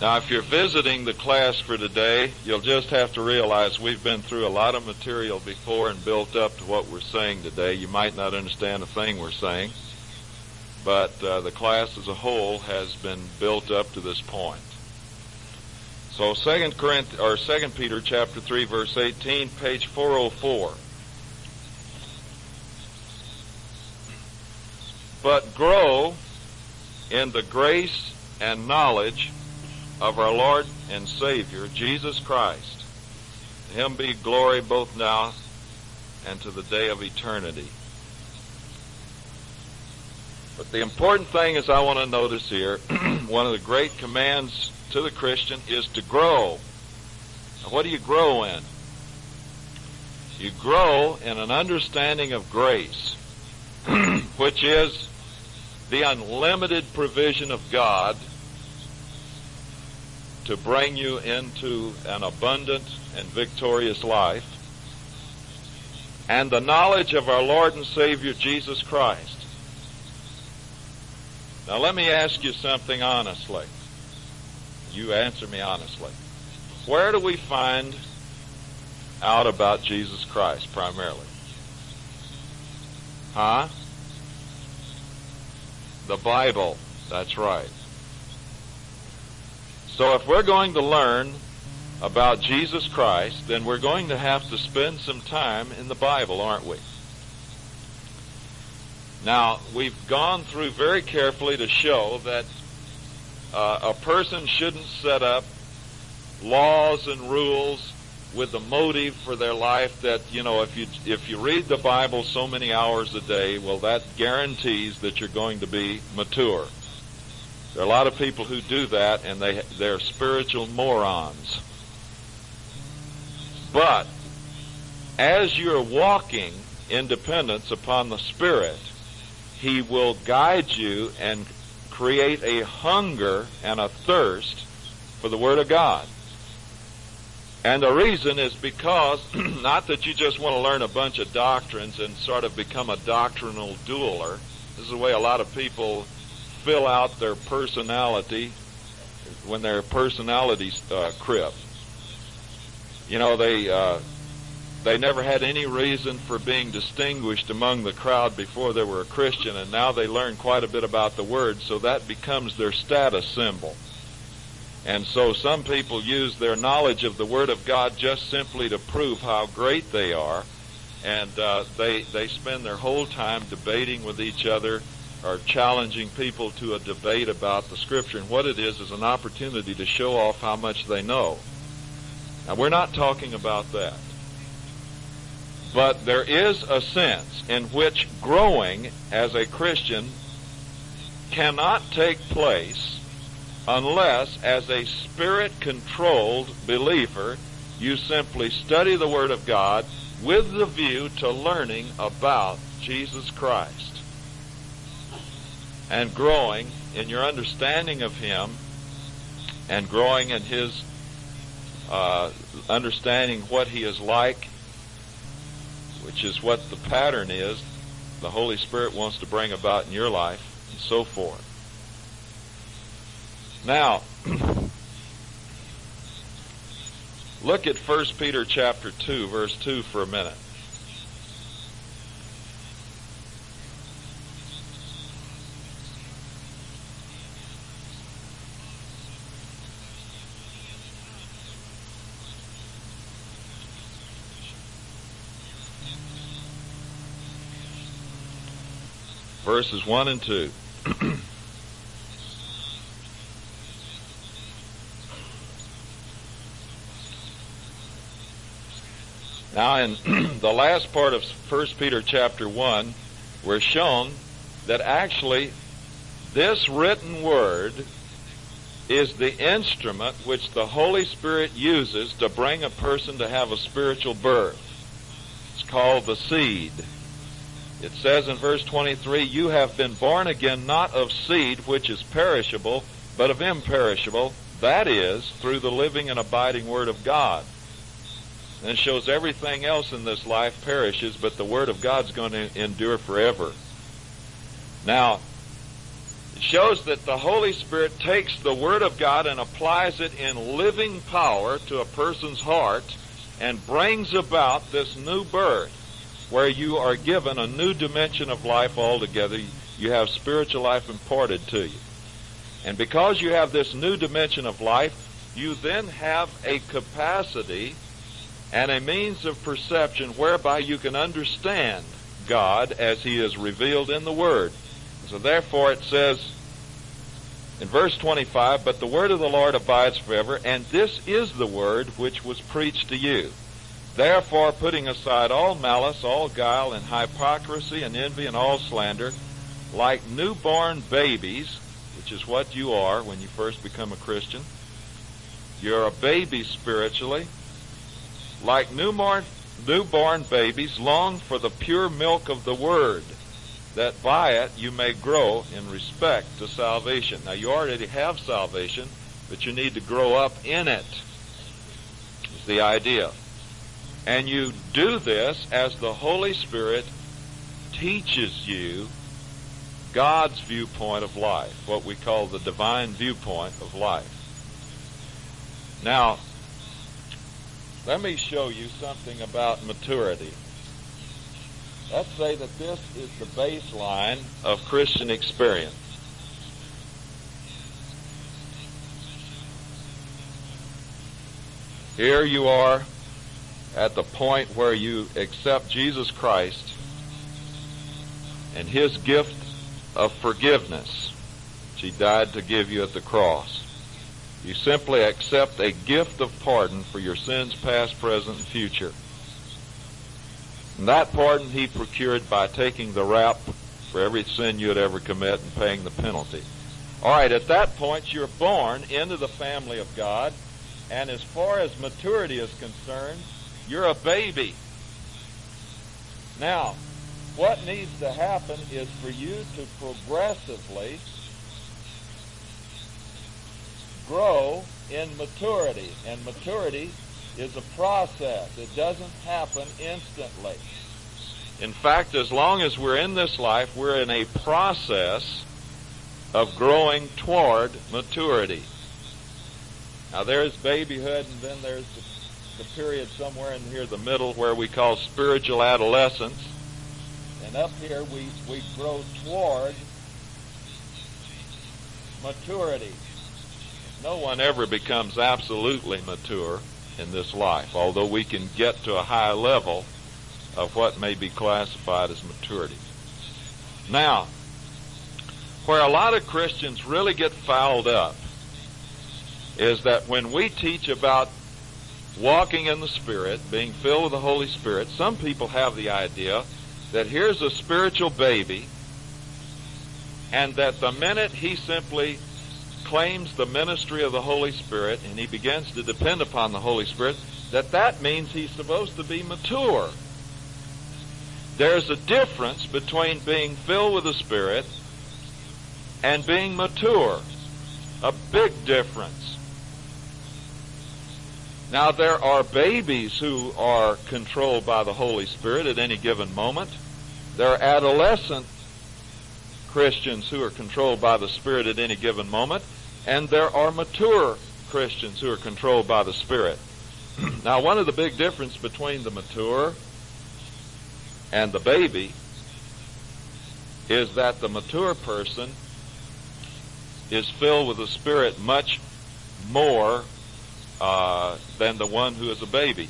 Now, if you're visiting the class for today, you'll just have to realize we've been through a lot of material before and built up to what we're saying today. You might not understand a thing we're saying, but uh, the class as a whole has been built up to this point. So, Second Corinth or Second Peter chapter three, verse eighteen, page four hundred four. But grow in the grace and knowledge of our Lord and Savior, Jesus Christ. To him be glory both now and to the day of eternity. But the important thing is I want to notice here, one of the great commands to the Christian is to grow. Now, what do you grow in? You grow in an understanding of grace, which is the unlimited provision of God to bring you into an abundant and victorious life, and the knowledge of our Lord and Savior Jesus Christ. Now let me ask you something honestly. You answer me honestly. Where do we find out about Jesus Christ primarily? Huh? The Bible. That's right. So if we're going to learn about Jesus Christ, then we're going to have to spend some time in the Bible, aren't we? Now, we've gone through very carefully to show that uh, a person shouldn't set up laws and rules with the motive for their life that you know if you if you read the Bible so many hours a day, well that guarantees that you're going to be mature. There are a lot of people who do that and they, they're spiritual morons. But as you're walking in dependence upon the Spirit, He will guide you and create a hunger and a thirst for the Word of God. And the reason is because, not that you just want to learn a bunch of doctrines and sort of become a doctrinal dueler. This is the way a lot of people fill out their personality when their personalities uh, crip. You know, they uh, they never had any reason for being distinguished among the crowd before they were a Christian, and now they learn quite a bit about the Word, so that becomes their status symbol. And so some people use their knowledge of the Word of God just simply to prove how great they are, and uh, they they spend their whole time debating with each other are challenging people to a debate about the scripture and what it is is an opportunity to show off how much they know. Now we're not talking about that. But there is a sense in which growing as a Christian cannot take place unless as a spirit controlled believer You simply study the Word of God with the view to learning about Jesus Christ and growing in your understanding of Him and growing in His uh, understanding what He is like, which is what the pattern is the Holy Spirit wants to bring about in your life, and so forth. Now, look at 1 Peter chapter 2, verse 2 for a minute. Verses 1 and 2. now, in the last part of 1 Peter chapter 1, we're shown that actually this written word is the instrument which the Holy Spirit uses to bring a person to have a spiritual birth. It's called the seed. It says in verse 23, You have been born again not of seed which is perishable, but of imperishable, that is, through the living and abiding Word of God. And shows everything else in this life perishes, but the Word of God's going to endure forever. Now, it shows that the Holy Spirit takes the Word of God and applies it in living power to a person's heart and brings about this new birth where you are given a new dimension of life altogether. You have spiritual life imparted to you. And because you have this new dimension of life, you then have a capacity and a means of perception whereby you can understand God as He is revealed in the Word. So therefore it says in verse 25, But the Word of the Lord abides forever, and this is the Word which was preached to you. Therefore, putting aside all malice, all guile, and hypocrisy, and envy, and all slander, like newborn babies, which is what you are when you first become a Christian, you're a baby spiritually. Like newborn, newborn babies, long for the pure milk of the Word, that by it you may grow in respect to salvation. Now, you already have salvation, but you need to grow up in it, is the idea. And you do this as the Holy Spirit teaches you God's viewpoint of life, what we call the divine viewpoint of life. Now, let me show you something about maturity. Let's say that this is the baseline of Christian experience. Here you are at the point where you accept Jesus Christ and His gift of forgiveness, which He died to give you at the cross. You simply accept a gift of pardon for your sins past, present, and future. And that pardon He procured by taking the rap for every sin you had ever commit and paying the penalty. All right, at that point, you're born into the family of God, and as far as maturity is concerned, you're a baby. Now, what needs to happen is for you to progressively grow in maturity. And maturity is a process. It doesn't happen instantly. In fact, as long as we're in this life, we're in a process of growing toward maturity. Now there's babyhood and then there's the the period somewhere in here, the middle, where we call spiritual adolescence. And up here, we, we grow toward maturity. No one ever becomes absolutely mature in this life, although we can get to a high level of what may be classified as maturity. Now, where a lot of Christians really get fouled up is that when we teach about walking in the Spirit, being filled with the Holy Spirit, some people have the idea that here's a spiritual baby, and that the minute he simply claims the ministry of the Holy Spirit and he begins to depend upon the Holy Spirit, that that means he's supposed to be mature. There's a difference between being filled with the Spirit and being mature. A big difference. Now there are babies who are controlled by the Holy Spirit at any given moment. There are adolescent Christians who are controlled by the Spirit at any given moment, and there are mature Christians who are controlled by the Spirit. now, one of the big difference between the mature and the baby is that the mature person is filled with the Spirit much more uh, than the one who is a baby.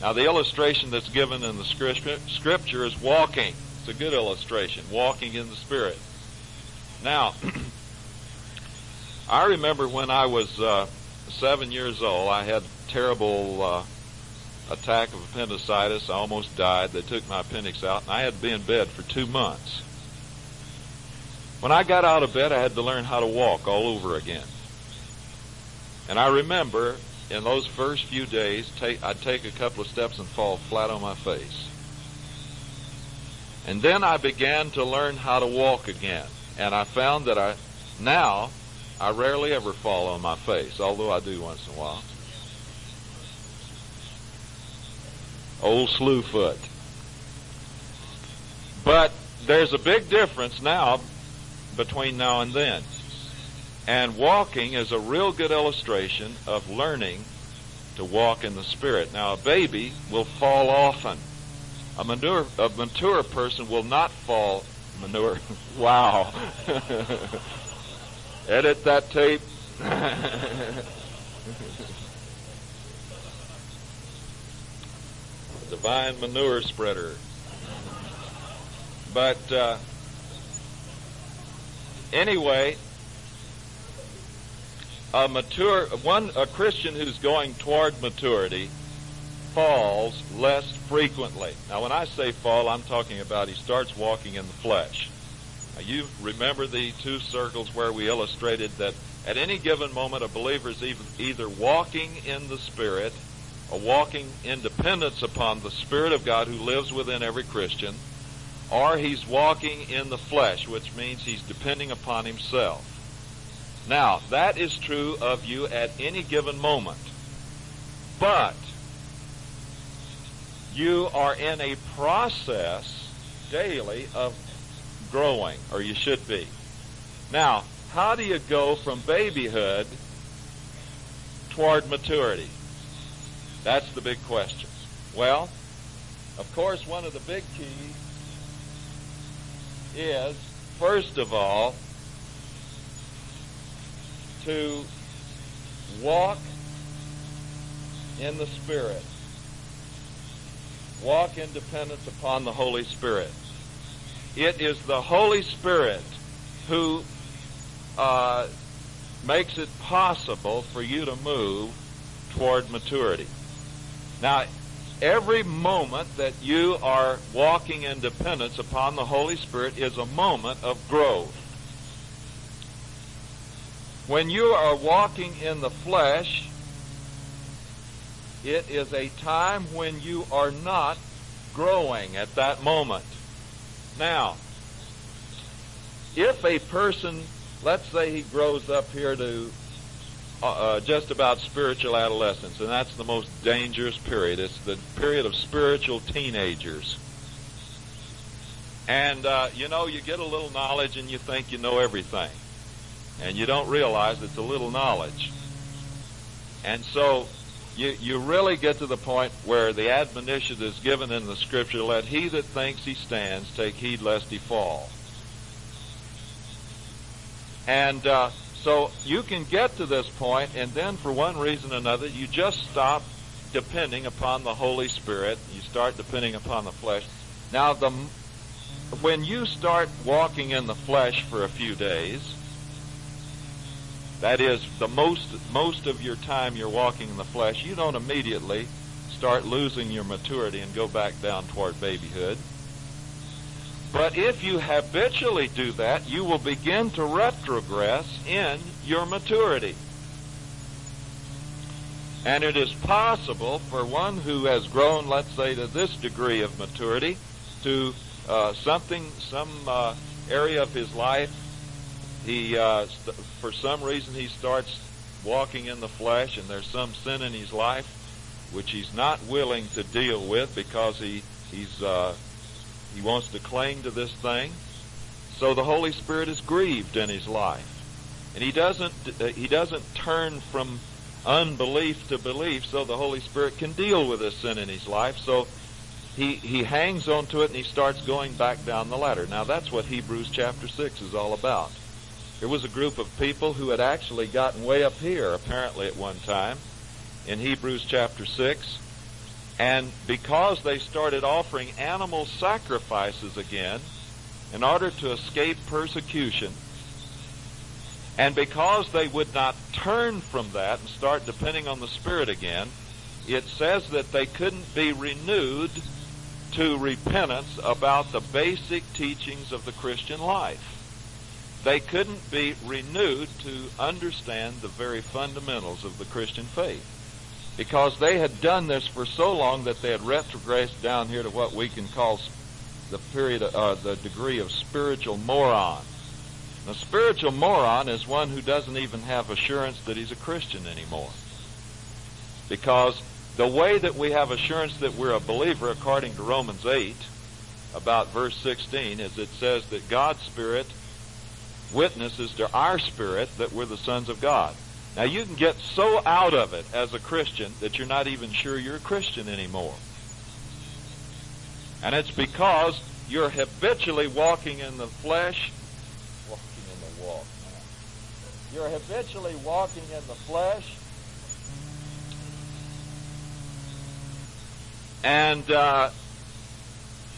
Now, the illustration that's given in the scripture is walking. It's a good illustration, walking in the Spirit. Now, I remember when I was uh, seven years old, I had a terrible uh, attack of appendicitis. I almost died. They took my appendix out, and I had to be in bed for two months. When I got out of bed, I had to learn how to walk all over again. And I remember in those first few days, take, I'd take a couple of steps and fall flat on my face. And then I began to learn how to walk again. And I found that I, now, I rarely ever fall on my face, although I do once in a while. Old Slewfoot. But there's a big difference now between now and then. And walking is a real good illustration of learning to walk in the Spirit. Now, a baby will fall often. A mature, a mature person will not fall manure. wow. Edit that tape. Divine manure spreader. But uh, anyway, a mature one a Christian who's going toward maturity falls less frequently. Now, when I say fall, I'm talking about he starts walking in the flesh. Now, you remember the two circles where we illustrated that at any given moment, a believer is either walking in the Spirit or walking in dependence upon the Spirit of God who lives within every Christian, or he's walking in the flesh, which means he's depending upon himself. Now, that is true of you at any given moment. But you are in a process daily of growing, or you should be. Now, how do you go from babyhood toward maturity? That's the big question. Well, of course, one of the big keys is, first of all, to walk in the Spirit. Walk in dependence upon the Holy Spirit. It is the Holy Spirit who uh, makes it possible for you to move toward maturity. Now, every moment that you are walking in dependence upon the Holy Spirit is a moment of growth. When you are walking in the flesh, it is a time when you are not growing at that moment. Now, if a person, let's say he grows up here to uh, uh, just about spiritual adolescence, and that's the most dangerous period. It's the period of spiritual teenagers. And, uh, you know, you get a little knowledge and you think you know everything and you don't realize it's a little knowledge. And so you, you really get to the point where the admonition is given in the scripture, let he that thinks he stands take heed lest he fall. And uh, so you can get to this point, and then for one reason or another, you just stop depending upon the Holy Spirit. You start depending upon the flesh. Now, the when you start walking in the flesh for a few days, that is, the most, most of your time you're walking in the flesh, you don't immediately start losing your maturity and go back down toward babyhood. But if you habitually do that, you will begin to retrogress in your maturity. And it is possible for one who has grown, let's say, to this degree of maturity, to uh, something, some uh, area of his life, he, uh, st- for some reason, he starts walking in the flesh, and there's some sin in his life which he's not willing to deal with because he he's uh, he wants to cling to this thing. So the Holy Spirit is grieved in his life, and he doesn't uh, he doesn't turn from unbelief to belief, so the Holy Spirit can deal with this sin in his life. So he he hangs on to it and he starts going back down the ladder. Now that's what Hebrews chapter six is all about. There was a group of people who had actually gotten way up here, apparently at one time, in Hebrews chapter 6. And because they started offering animal sacrifices again in order to escape persecution, and because they would not turn from that and start depending on the Spirit again, it says that they couldn't be renewed to repentance about the basic teachings of the Christian life they couldn't be renewed to understand the very fundamentals of the Christian faith. Because they had done this for so long that they had retrogressed down here to what we can call the period, uh, the degree of spiritual moron. A spiritual moron is one who doesn't even have assurance that he's a Christian anymore. Because the way that we have assurance that we're a believer, according to Romans 8, about verse 16, is it says that God's Spirit witnesses to our spirit that we're the sons of God. Now you can get so out of it as a Christian that you're not even sure you're a Christian anymore. And it's because you're habitually walking in the flesh, walking in the walk. You're habitually walking in the flesh, and uh,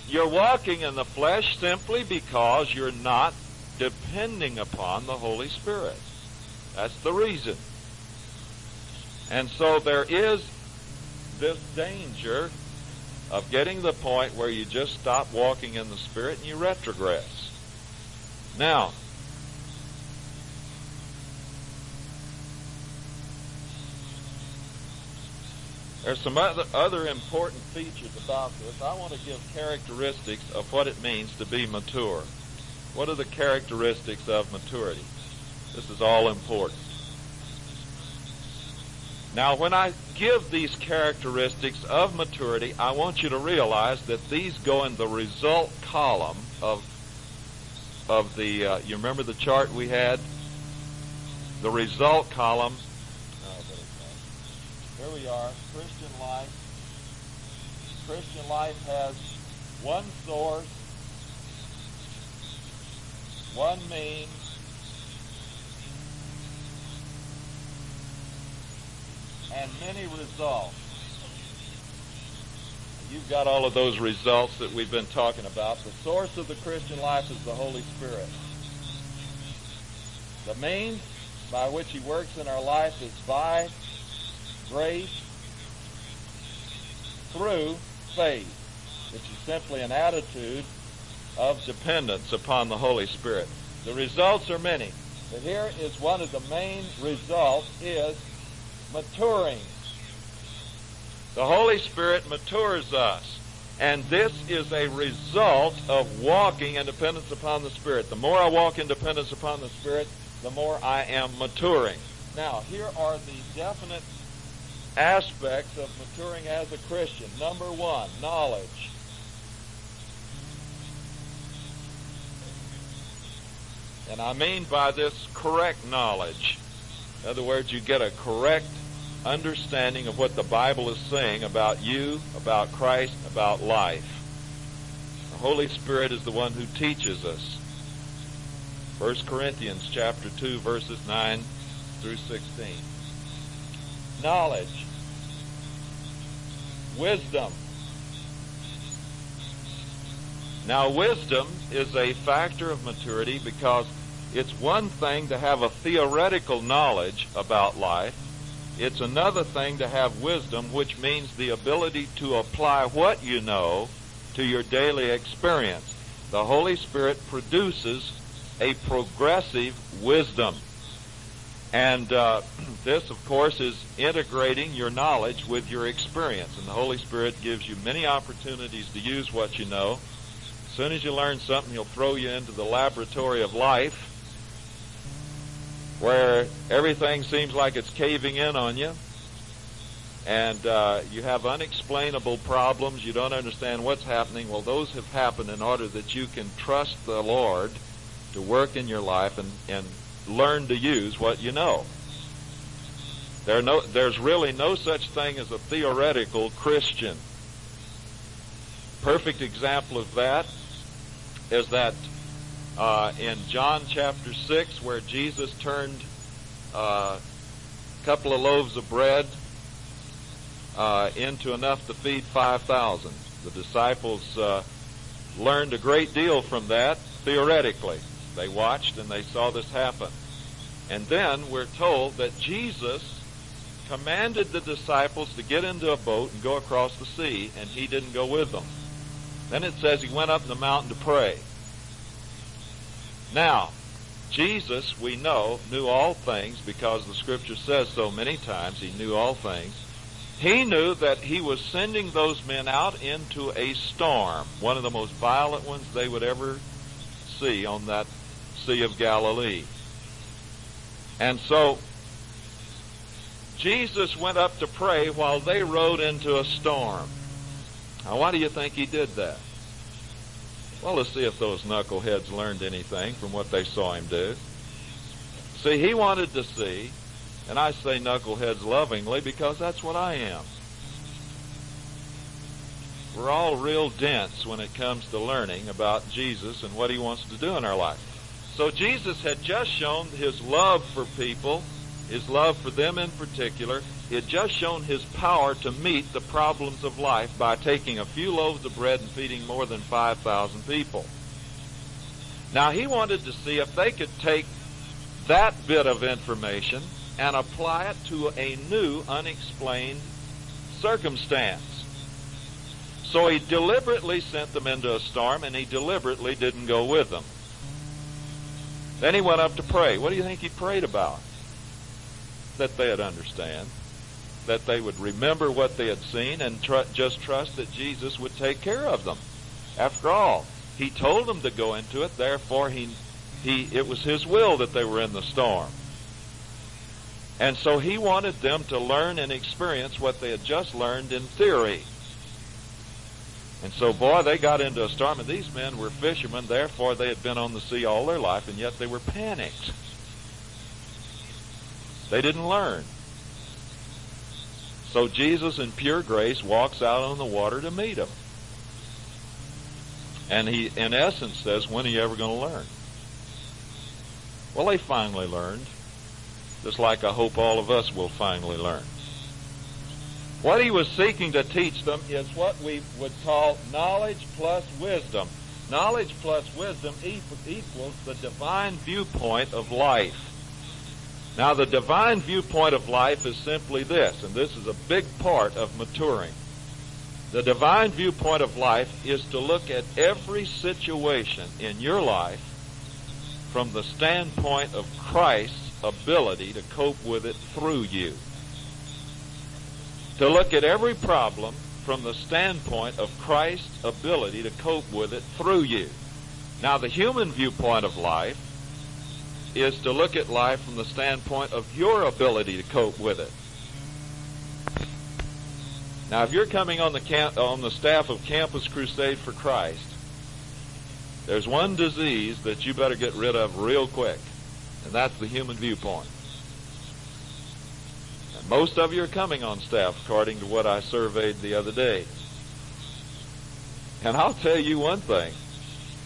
you're walking in the flesh simply because you're not depending upon the Holy Spirit. That's the reason. And so there is this danger of getting to the point where you just stop walking in the Spirit and you retrogress. Now, There's some other, other important features about this. I want to give characteristics of what it means to be mature. What are the characteristics of maturity? This is all important. Now, when I give these characteristics of maturity, I want you to realize that these go in the result column of of the. Uh, you remember the chart we had? The result column. Here we are. Christian life. Christian life has one source one means and many results. You've got all of those results that we've been talking about. The source of the Christian life is the Holy Spirit. The means by which He works in our life is by grace through faith, which is simply an attitude of dependence upon the Holy Spirit. The results are many, but here is one of the main results is maturing. The Holy Spirit matures us. And this is a result of walking in dependence upon the Spirit. The more I walk in dependence upon the Spirit, the more I am maturing. Now, here are the definite aspects of maturing as a Christian. Number one, knowledge. And I mean by this correct knowledge. In other words, you get a correct understanding of what the Bible is saying about you, about Christ, about life. The Holy Spirit is the one who teaches us. 1 Corinthians chapter 2 verses 9 through 16. Knowledge. Wisdom. Now wisdom is a factor of maturity because it's one thing to have a theoretical knowledge about life. It's another thing to have wisdom, which means the ability to apply what you know to your daily experience. The Holy Spirit produces a progressive wisdom. And uh, this, of course, is integrating your knowledge with your experience. And the Holy Spirit gives you many opportunities to use what you know. As soon as you learn something, He'll throw you into the laboratory of life where everything seems like it's caving in on you. And uh, you have unexplainable problems. You don't understand what's happening. Well, those have happened in order that you can trust the Lord to work in your life and, and learn to use what you know. There no, there's really no such thing as a theoretical Christian. Perfect example of that is that uh, in John chapter 6, where Jesus turned uh, a couple of loaves of bread uh, into enough to feed 5,000. The disciples uh, learned a great deal from that theoretically. They watched and they saw this happen. And then we're told that Jesus commanded the disciples to get into a boat and go across the sea, and he didn't go with them. Then it says he went up in the mountain to pray. Now, Jesus, we know, knew all things because the scripture says so many times he knew all things. He knew that he was sending those men out into a storm, one of the most violent ones they would ever see on that Sea of Galilee. And so Jesus went up to pray while they rode into a storm. Now, why do you think he did that? Well, let's see if those knuckleheads learned anything from what they saw him do. See, he wanted to see, and I say knuckleheads lovingly because that's what I am. We're all real dense when it comes to learning about Jesus and what he wants to do in our life. So Jesus had just shown his love for people, his love for them in particular. He had just shown his power to meet the problems of life by taking a few loaves of bread and feeding more than 5,000 people. Now he wanted to see if they could take that bit of information and apply it to a new unexplained circumstance. So he deliberately sent them into a storm and he deliberately didn't go with them. Then he went up to pray. What do you think he prayed about? That they'd understand, that they would remember what they had seen and tr- just trust that Jesus would take care of them. After all, he told them to go into it, therefore he, he, it was his will that they were in the storm. And so he wanted them to learn and experience what they had just learned in theory. And so, boy, they got into a storm, and these men were fishermen, therefore they had been on the sea all their life, and yet they were panicked. They didn't learn. So Jesus, in pure grace, walks out on the water to meet them. And he, in essence, says, When are you ever going to learn? Well, they finally learned, just like I hope all of us will finally learn. What he was seeking to teach them is what we would call knowledge plus wisdom. Knowledge plus wisdom equals the divine viewpoint of life. Now, the divine viewpoint of life is simply this, and this is a big part of maturing. The divine viewpoint of life is to look at every situation in your life from the standpoint of Christ's ability to cope with it through you to look at every problem from the standpoint of Christ's ability to cope with it through you. Now, the human viewpoint of life is to look at life from the standpoint of your ability to cope with it. Now, if you're coming on the camp, on the staff of Campus Crusade for Christ, there's one disease that you better get rid of real quick, and that's the human viewpoint. And Most of you are coming on staff, according to what I surveyed the other day. And I'll tell you one thing.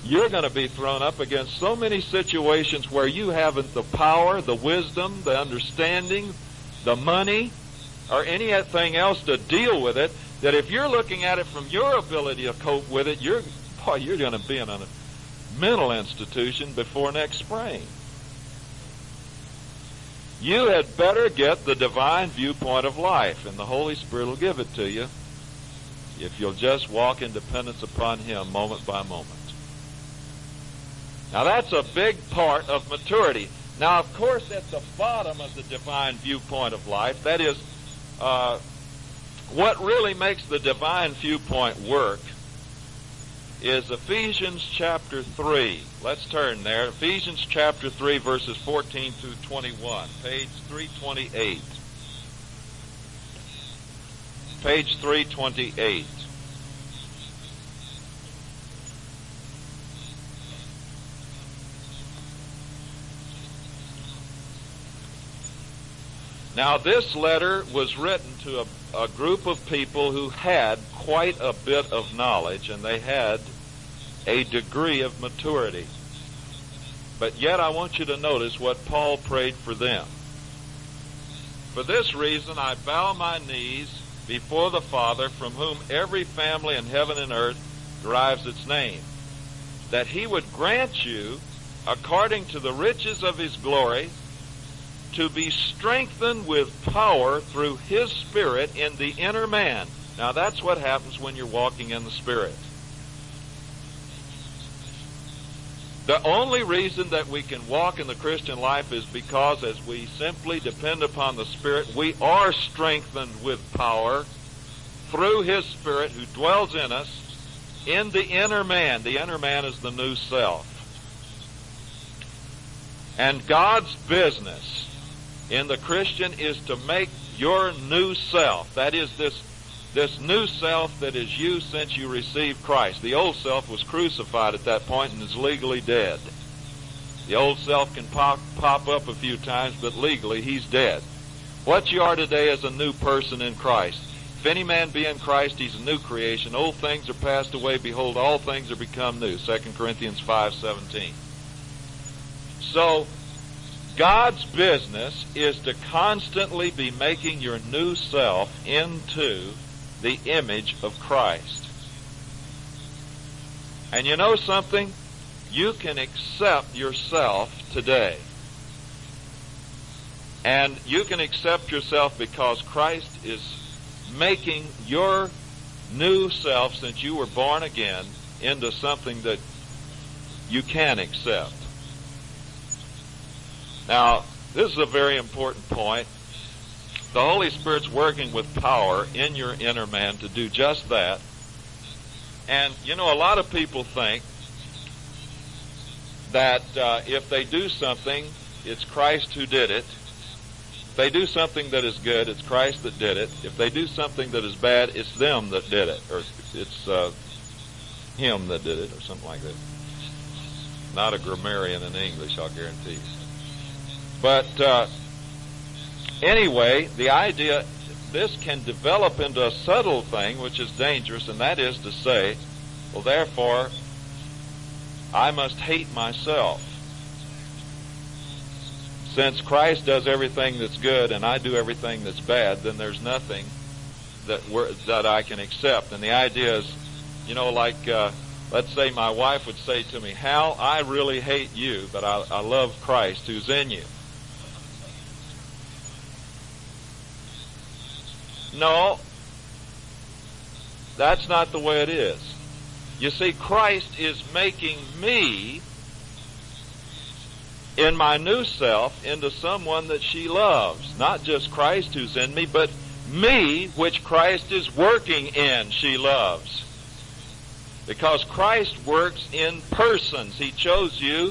You're going to be thrown up against so many situations where you haven't the power, the wisdom, the understanding, the money, or anything else to deal with it, that if you're looking at it from your ability to cope with it, you're, boy, you're going to be in a mental institution before next spring. You had better get the divine viewpoint of life, and the Holy Spirit will give it to you if you'll just walk in dependence upon Him moment by moment. Now that's a big part of maturity. Now, of course, at the bottom of the divine viewpoint of life, that is, uh, what really makes the divine viewpoint work is Ephesians chapter 3. Let's turn there. Ephesians chapter 3, verses 14 through 21, page 328. Page 328. Now, this letter was written to a, a, group of people who had quite a bit of knowledge and they had a degree of maturity. But yet, I want you to notice what Paul prayed for them. For this reason, I bow my knees before the Father, from whom every family in heaven and earth derives its name, that he would grant you, according to the riches of his glory, to be strengthened with power through His Spirit in the inner man. Now that's what happens when you're walking in the Spirit. The only reason that we can walk in the Christian life is because as we simply depend upon the Spirit, we are strengthened with power through His Spirit who dwells in us in the inner man. The inner man is the new self. And God's business in the Christian is to make your new self. That is this, this new self that is you since you received Christ. The old self was crucified at that point and is legally dead. The old self can pop, pop up a few times, but legally he's dead. What you are today is a new person in Christ. If any man be in Christ, he's a new creation. Old things are passed away. Behold, all things are become new. 2 Corinthians 5.17. So, God's business is to constantly be making your new self into the image of Christ. And you know something? You can accept yourself today. And you can accept yourself because Christ is making your new self, since you were born again, into something that you can accept. Now, this is a very important point. The Holy Spirit's working with power in your inner man to do just that. And, you know, a lot of people think that uh, if they do something, it's Christ who did it. If they do something that is good, it's Christ that did it. If they do something that is bad, it's them that did it. Or it's uh, him that did it, or something like that. Not a grammarian in English, I'll guarantee you. But uh, anyway, the idea this can develop into a subtle thing, which is dangerous, and that is to say, well, therefore, I must hate myself. Since Christ does everything that's good and I do everything that's bad, then there's nothing that that I can accept. And the idea is, you know, like uh, let's say my wife would say to me, "Hal, I really hate you, but I, I love Christ who's in you." No, that's not the way it is. You see, Christ is making me in my new self into someone that she loves. Not just Christ who's in me, but me, which Christ is working in, she loves. Because Christ works in persons. He chose you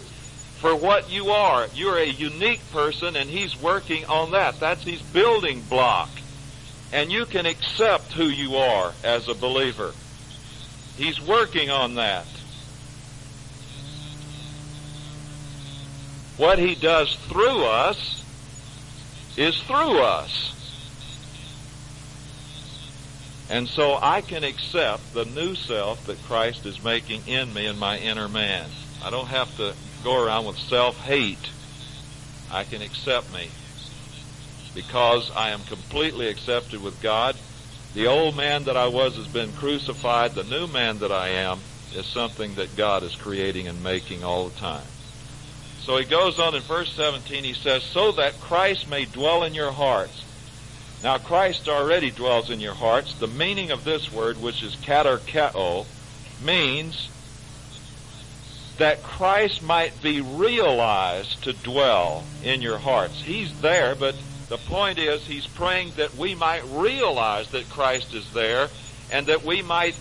for what you are. You're a unique person and He's working on that. That's His building block and you can accept who you are as a believer. He's working on that. What he does through us is through us. And so I can accept the new self that Christ is making in me in my inner man. I don't have to go around with self-hate. I can accept me because I am completely accepted with God. The old man that I was has been crucified. The new man that I am is something that God is creating and making all the time. So he goes on in verse 17, he says, So that Christ may dwell in your hearts. Now Christ already dwells in your hearts. The meaning of this word, which is katoikeo, means that Christ might be realized to dwell in your hearts. He's there, but the point is he's praying that we might realize that Christ is there and that we might,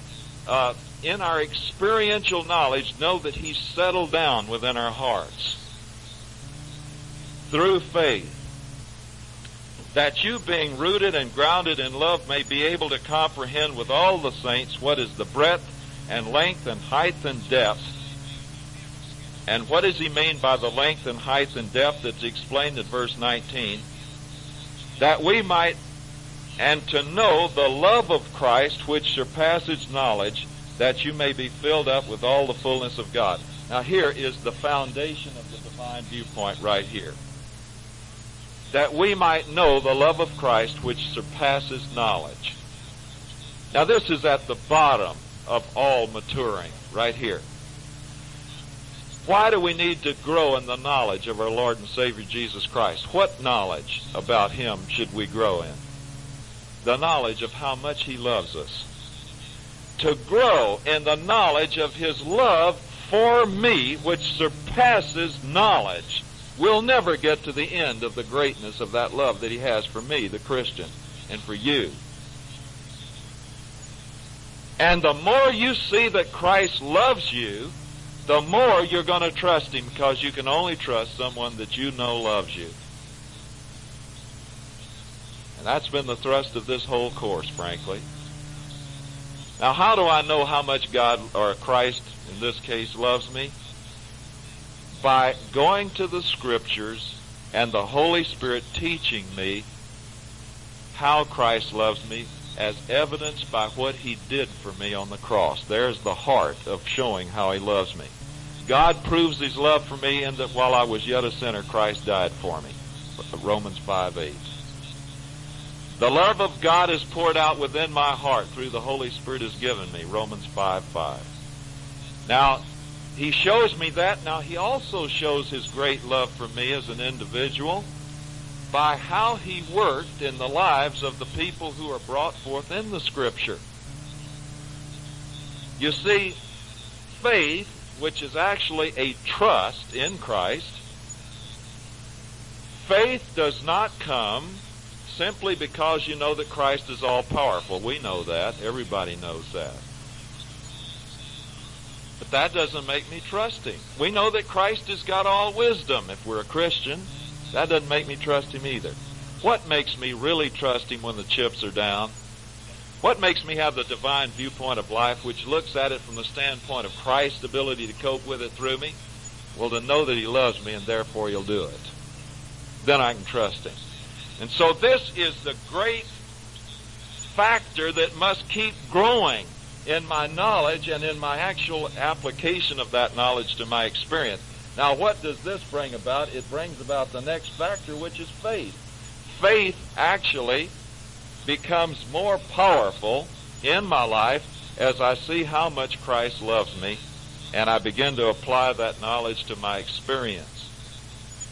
uh, in our experiential knowledge, know that he's settled down within our hearts. Through faith, that you being rooted and grounded in love may be able to comprehend with all the saints what is the breadth and length and height and depth. And what does he mean by the length and height and depth that's explained in verse 19? That we might, and to know the love of Christ which surpasses knowledge, that you may be filled up with all the fullness of God. Now here is the foundation of the divine viewpoint right here that we might know the love of Christ which surpasses knowledge. Now this is at the bottom of all maturing, right here. Why do we need to grow in the knowledge of our Lord and Savior Jesus Christ? What knowledge about Him should we grow in? The knowledge of how much He loves us. To grow in the knowledge of His love for me, which surpasses knowledge We'll never get to the end of the greatness of that love that He has for me, the Christian, and for you. And the more you see that Christ loves you, the more you're going to trust Him because you can only trust someone that you know loves you. And that's been the thrust of this whole course, frankly. Now, how do I know how much God, or Christ in this case, loves me? by going to the scriptures and the Holy Spirit teaching me how Christ loves me as evidenced by what he did for me on the cross. There's the heart of showing how he loves me. God proves his love for me in that while I was yet a sinner, Christ died for me. Romans 5 8. The love of God is poured out within my heart through the Holy Spirit has given me. Romans 5 5. Now, he shows me that. Now, he also shows his great love for me as an individual by how he worked in the lives of the people who are brought forth in the scripture. You see, faith, which is actually a trust in Christ, faith does not come simply because you know that Christ is all powerful. We know that. Everybody knows that. But that doesn't make me trust Him. We know that Christ has got all wisdom if we're a Christian. That doesn't make me trust Him either. What makes me really trust Him when the chips are down? What makes me have the divine viewpoint of life which looks at it from the standpoint of Christ's ability to cope with it through me? Well, to know that He loves me and therefore He'll do it. Then I can trust Him. And so this is the great factor that must keep growing in my knowledge and in my actual application of that knowledge to my experience. Now, what does this bring about? It brings about the next factor, which is faith. Faith actually becomes more powerful in my life as I see how much Christ loves me and I begin to apply that knowledge to my experience.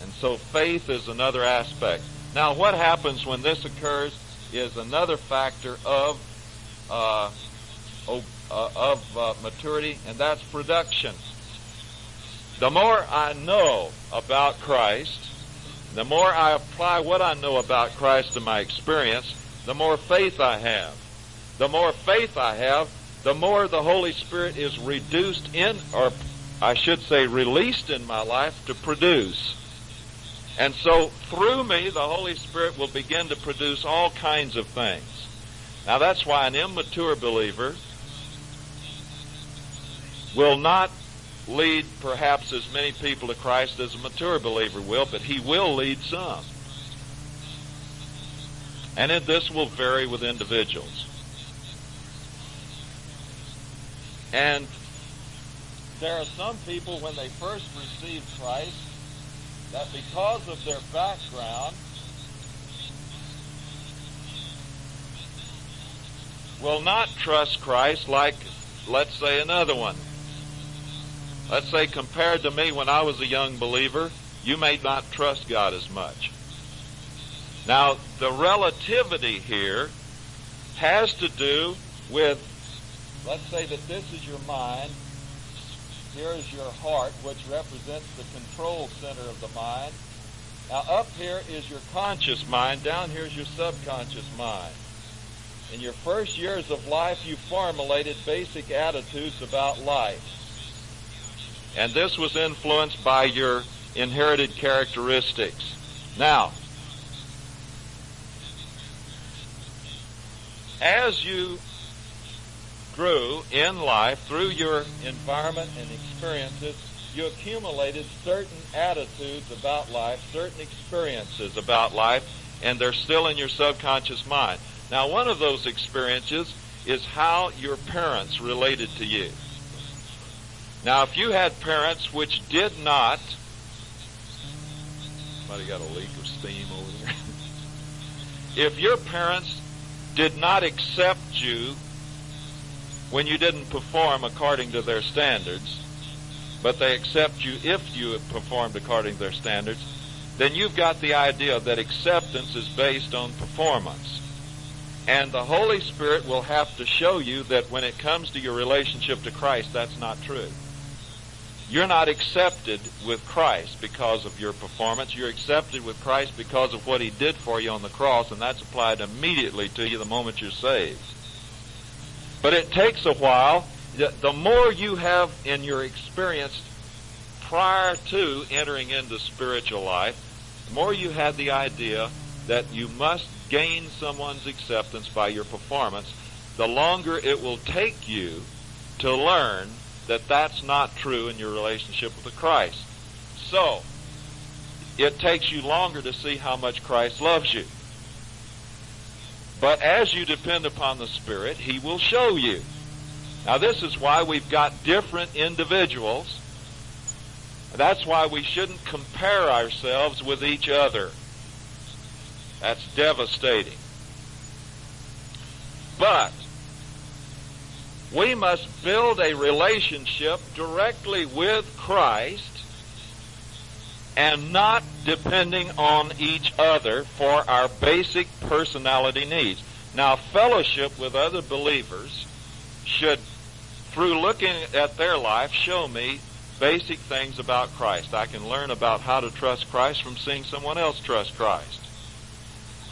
And so faith is another aspect. Now, what happens when this occurs is another factor of uh, uh, of uh, maturity, and that's production. The more I know about Christ, the more I apply what I know about Christ to my experience, the more faith I have. The more faith I have, the more the Holy Spirit is reduced in, or I should say released in my life to produce. And so through me, the Holy Spirit will begin to produce all kinds of things. Now that's why an immature believer will not lead perhaps as many people to Christ as a mature believer will, but he will lead some. And this will vary with individuals. And there are some people when they first receive Christ that because of their background will not trust Christ like, let's say, another one Let's say compared to me when I was a young believer, you may not trust God as much. Now, the relativity here has to do with, let's say that this is your mind here is your heart, which represents the control center of the mind. Now, up here is your conscious mind. Down here is your subconscious mind. In your first years of life, you formulated basic attitudes about life. And this was influenced by your inherited characteristics. Now, as you grew in life through your environment and experiences, you accumulated certain attitudes about life, certain experiences about life, and they're still in your subconscious mind. Now, one of those experiences is how your parents related to you. Now, if you had parents which did not, somebody got a leak of steam over there. if your parents did not accept you when you didn't perform according to their standards, but they accept you if you performed according to their standards, then you've got the idea that acceptance is based on performance. And the Holy Spirit will have to show you that when it comes to your relationship to Christ, that's not true. You're not accepted with Christ because of your performance. You're accepted with Christ because of what He did for you on the cross, and that's applied immediately to you the moment you're saved. But it takes a while. The more you have in your experience prior to entering into spiritual life, the more you have the idea that you must gain someone's acceptance by your performance, the longer it will take you to learn that that's not true in your relationship with the Christ. So, it takes you longer to see how much Christ loves you. But as you depend upon the Spirit, He will show you. Now, this is why we've got different individuals. That's why we shouldn't compare ourselves with each other. That's devastating. But we must build a relationship directly with Christ and not depending on each other for our basic personality needs. Now, fellowship with other believers should, through looking at their life, show me basic things about Christ. I can learn about how to trust Christ from seeing someone else trust Christ.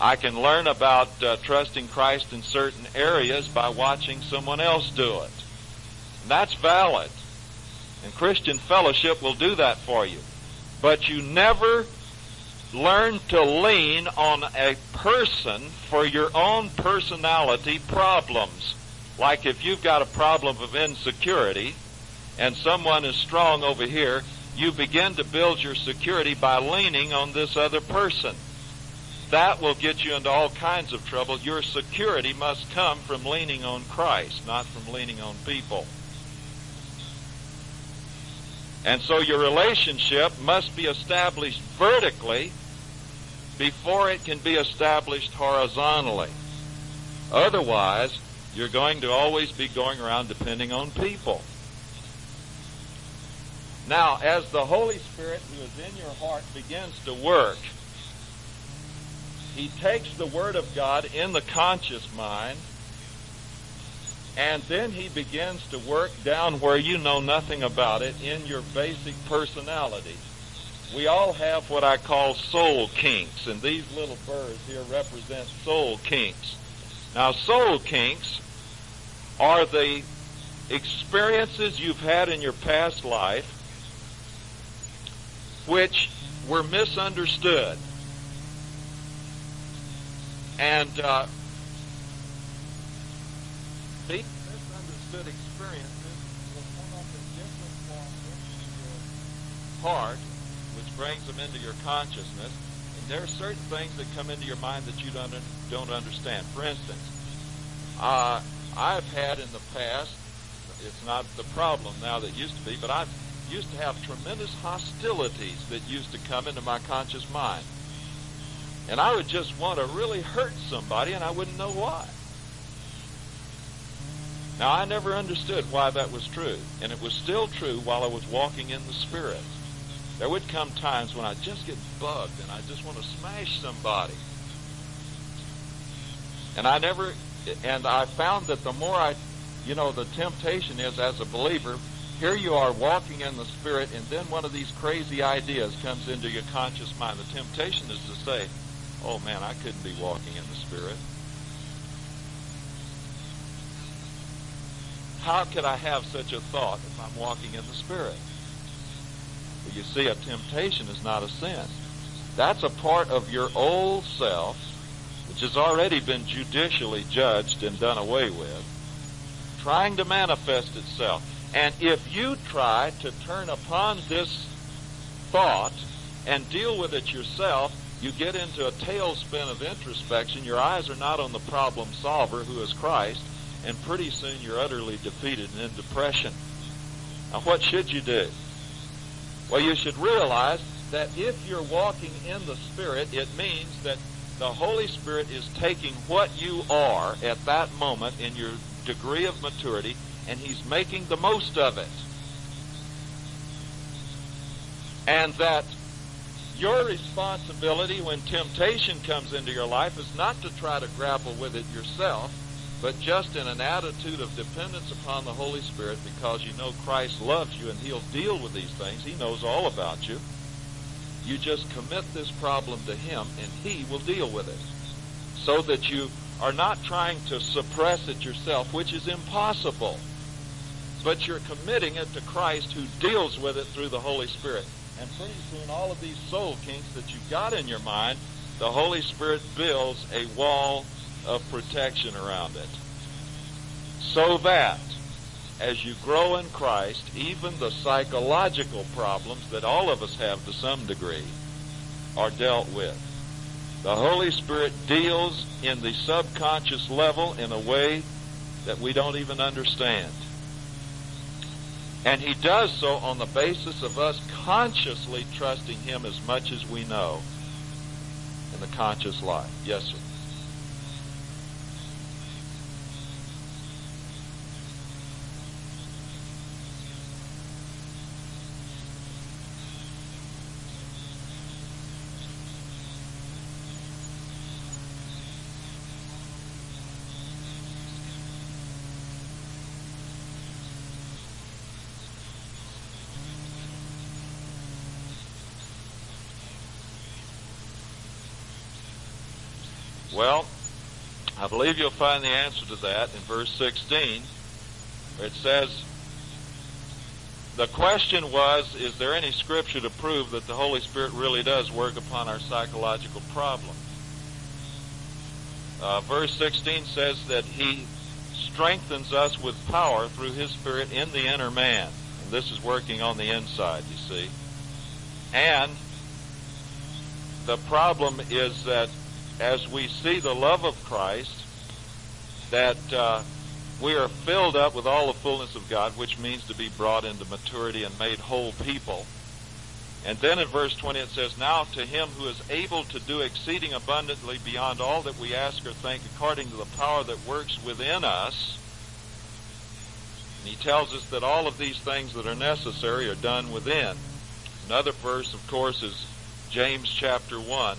I can learn about uh, trusting Christ in certain areas by watching someone else do it. And that's valid. And Christian fellowship will do that for you. But you never learn to lean on a person for your own personality problems. Like if you've got a problem of insecurity and someone is strong over here, you begin to build your security by leaning on this other person that will get you into all kinds of trouble. Your security must come from leaning on Christ, not from leaning on people. And so your relationship must be established vertically before it can be established horizontally. Otherwise, you're going to always be going around depending on people. Now, as the Holy Spirit who is in your heart begins to work, he takes the Word of God in the conscious mind, and then he begins to work down where you know nothing about it in your basic personality. We all have what I call soul kinks, and these little birds here represent soul kinks. Now, soul kinks are the experiences you've had in your past life which were misunderstood and uh, these misunderstood experiences will come up in different forms your heart, which brings them into your consciousness. And there are certain things that come into your mind that you don't don't understand. For instance, uh, I've had in the past. It's not the problem now that used to be, but I've used to have tremendous hostilities that used to come into my conscious mind. And I would just want to really hurt somebody and I wouldn't know why. Now, I never understood why that was true. And it was still true while I was walking in the Spirit. There would come times when I just get bugged and I just want to smash somebody. And I never, and I found that the more I, you know, the temptation is as a believer, here you are walking in the Spirit, and then one of these crazy ideas comes into your conscious mind. The temptation is to say, oh man, I couldn't be walking in the Spirit. How could I have such a thought if I'm walking in the Spirit? Well, you see, a temptation is not a sin. That's a part of your old self, which has already been judicially judged and done away with, trying to manifest itself. And if you try to turn upon this thought and deal with it yourself, you get into a tailspin of introspection. Your eyes are not on the problem solver, who is Christ, and pretty soon you're utterly defeated and in depression. Now, what should you do? Well, you should realize that if you're walking in the Spirit, it means that the Holy Spirit is taking what you are at that moment in your degree of maturity and He's making the most of it. And that your responsibility when temptation comes into your life is not to try to grapple with it yourself, but just in an attitude of dependence upon the Holy Spirit because you know Christ loves you and He'll deal with these things. He knows all about you. You just commit this problem to Him and He will deal with it. So that you are not trying to suppress it yourself, which is impossible. But you're committing it to Christ who deals with it through the Holy Spirit. And pretty soon all of these soul kinks that you've got in your mind, the Holy Spirit builds a wall of protection around it. So that as you grow in Christ, even the psychological problems that all of us have to some degree are dealt with. The Holy Spirit deals in the subconscious level in a way that we don't even understand. And He does so on the basis of us consciously trusting Him as much as we know in the conscious life. Yes, sir. Well, I believe you'll find the answer to that in verse 16, where it says, the question was, is there any scripture to prove that the Holy Spirit really does work upon our psychological problems? Uh, verse 16 says that He strengthens us with power through His Spirit in the inner man. And this is working on the inside, you see. And the problem is that as we see the love of Christ, that uh, we are filled up with all the fullness of God, which means to be brought into maturity and made whole people. And then in verse 20 it says, Now to him who is able to do exceeding abundantly beyond all that we ask or think, according to the power that works within us. And he tells us that all of these things that are necessary are done within. Another verse, of course, is James chapter 1,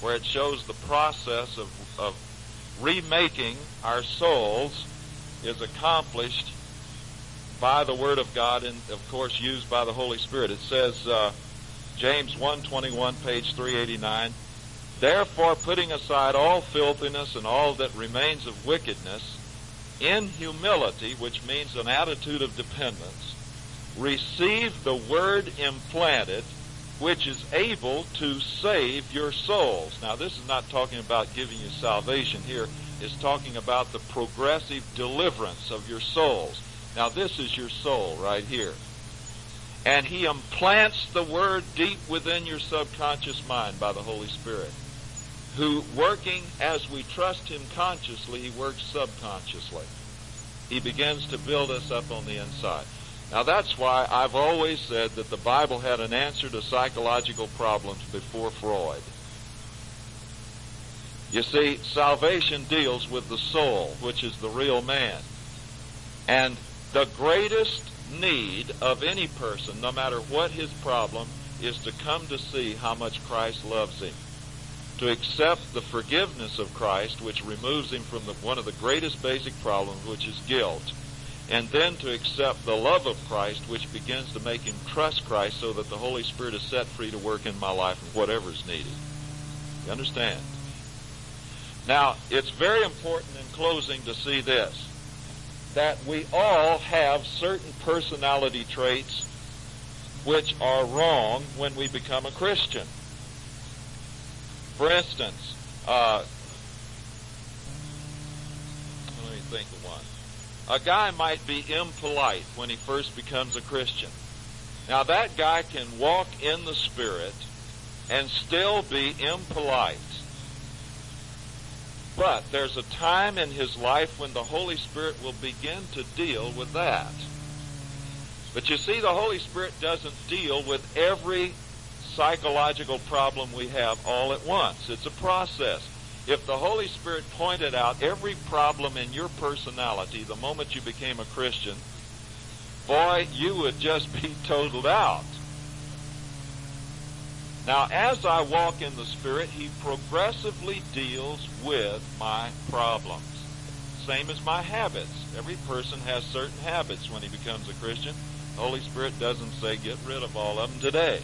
where it shows the process of, of remaking our souls is accomplished by the Word of God and, of course, used by the Holy Spirit. It says, uh, James 121, page 389, Therefore, putting aside all filthiness and all that remains of wickedness, in humility, which means an attitude of dependence, receive the Word implanted, which is able to save your souls. Now, this is not talking about giving you salvation here. It's talking about the progressive deliverance of your souls. Now, this is your soul right here. And He implants the Word deep within your subconscious mind by the Holy Spirit, who, working as we trust Him consciously, He works subconsciously. He begins to build us up on the inside. Now that's why I've always said that the Bible had an answer to psychological problems before Freud. You see, salvation deals with the soul, which is the real man. And the greatest need of any person, no matter what his problem, is to come to see how much Christ loves him. To accept the forgiveness of Christ, which removes him from the, one of the greatest basic problems, which is guilt and then to accept the love of Christ, which begins to make him trust Christ so that the Holy Spirit is set free to work in my life and whatever is needed. You understand? Now, it's very important in closing to see this that we all have certain personality traits which are wrong when we become a Christian. For instance, uh, let me think. A guy might be impolite when he first becomes a Christian. Now that guy can walk in the Spirit and still be impolite. But there's a time in his life when the Holy Spirit will begin to deal with that. But you see, the Holy Spirit doesn't deal with every psychological problem we have all at once. It's a process. If the Holy Spirit pointed out every problem in your personality the moment you became a Christian, boy, you would just be totaled out. Now, as I walk in the Spirit, He progressively deals with my problems. Same as my habits. Every person has certain habits when he becomes a Christian. The Holy Spirit doesn't say get rid of all of them today.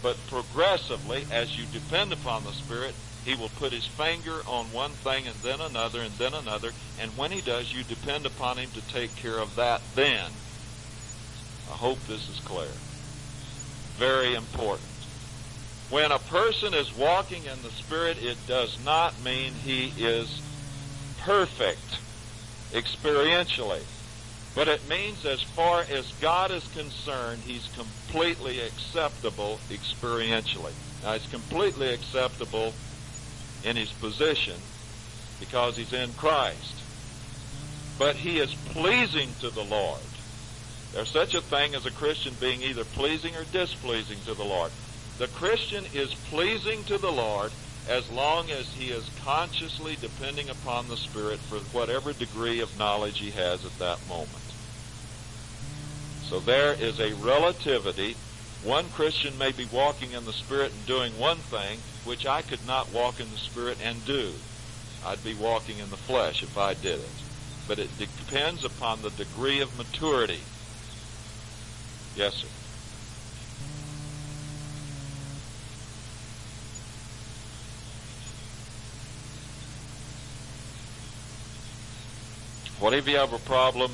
But progressively, as you depend upon the Spirit, He will put His finger on one thing and then another and then another. And when He does, you depend upon Him to take care of that then. I hope this is clear. Very important. When a person is walking in the Spirit, it does not mean he is perfect experientially. But it means as far as God is concerned, he's completely acceptable experientially. Now, he's completely acceptable in his position because he's in Christ. But he is pleasing to the Lord. There's such a thing as a Christian being either pleasing or displeasing to the Lord. The Christian is pleasing to the Lord as long as he is consciously depending upon the Spirit for whatever degree of knowledge he has at that moment. So there is a relativity. One Christian may be walking in the Spirit and doing one thing, which I could not walk in the Spirit and do. I'd be walking in the flesh if I did it. But it depends upon the degree of maturity. Yes, sir. What if you have a problem,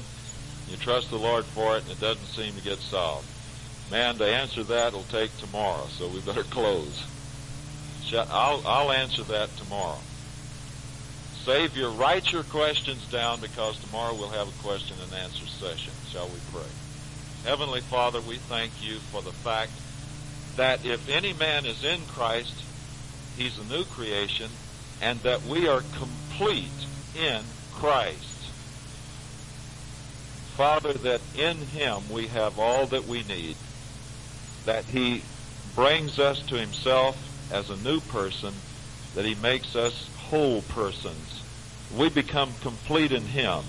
you trust the Lord for it, and it doesn't seem to get solved? Man, to answer that will take tomorrow, so we better close. I'll, I'll answer that tomorrow. Save your, write your questions down because tomorrow we'll have a question and answer session. Shall we pray? Heavenly Father, we thank you for the fact that if any man is in Christ, he's a new creation, and that we are complete in Christ. Father, that in Him we have all that we need, that He brings us to Himself as a new person, that He makes us whole persons. We become complete in Him.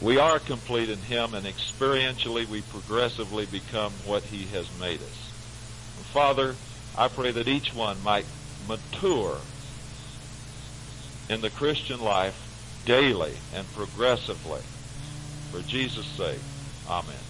We are complete in Him, and experientially we progressively become what He has made us. Father, I pray that each one might mature in the Christian life daily and progressively. For Jesus' sake, amen.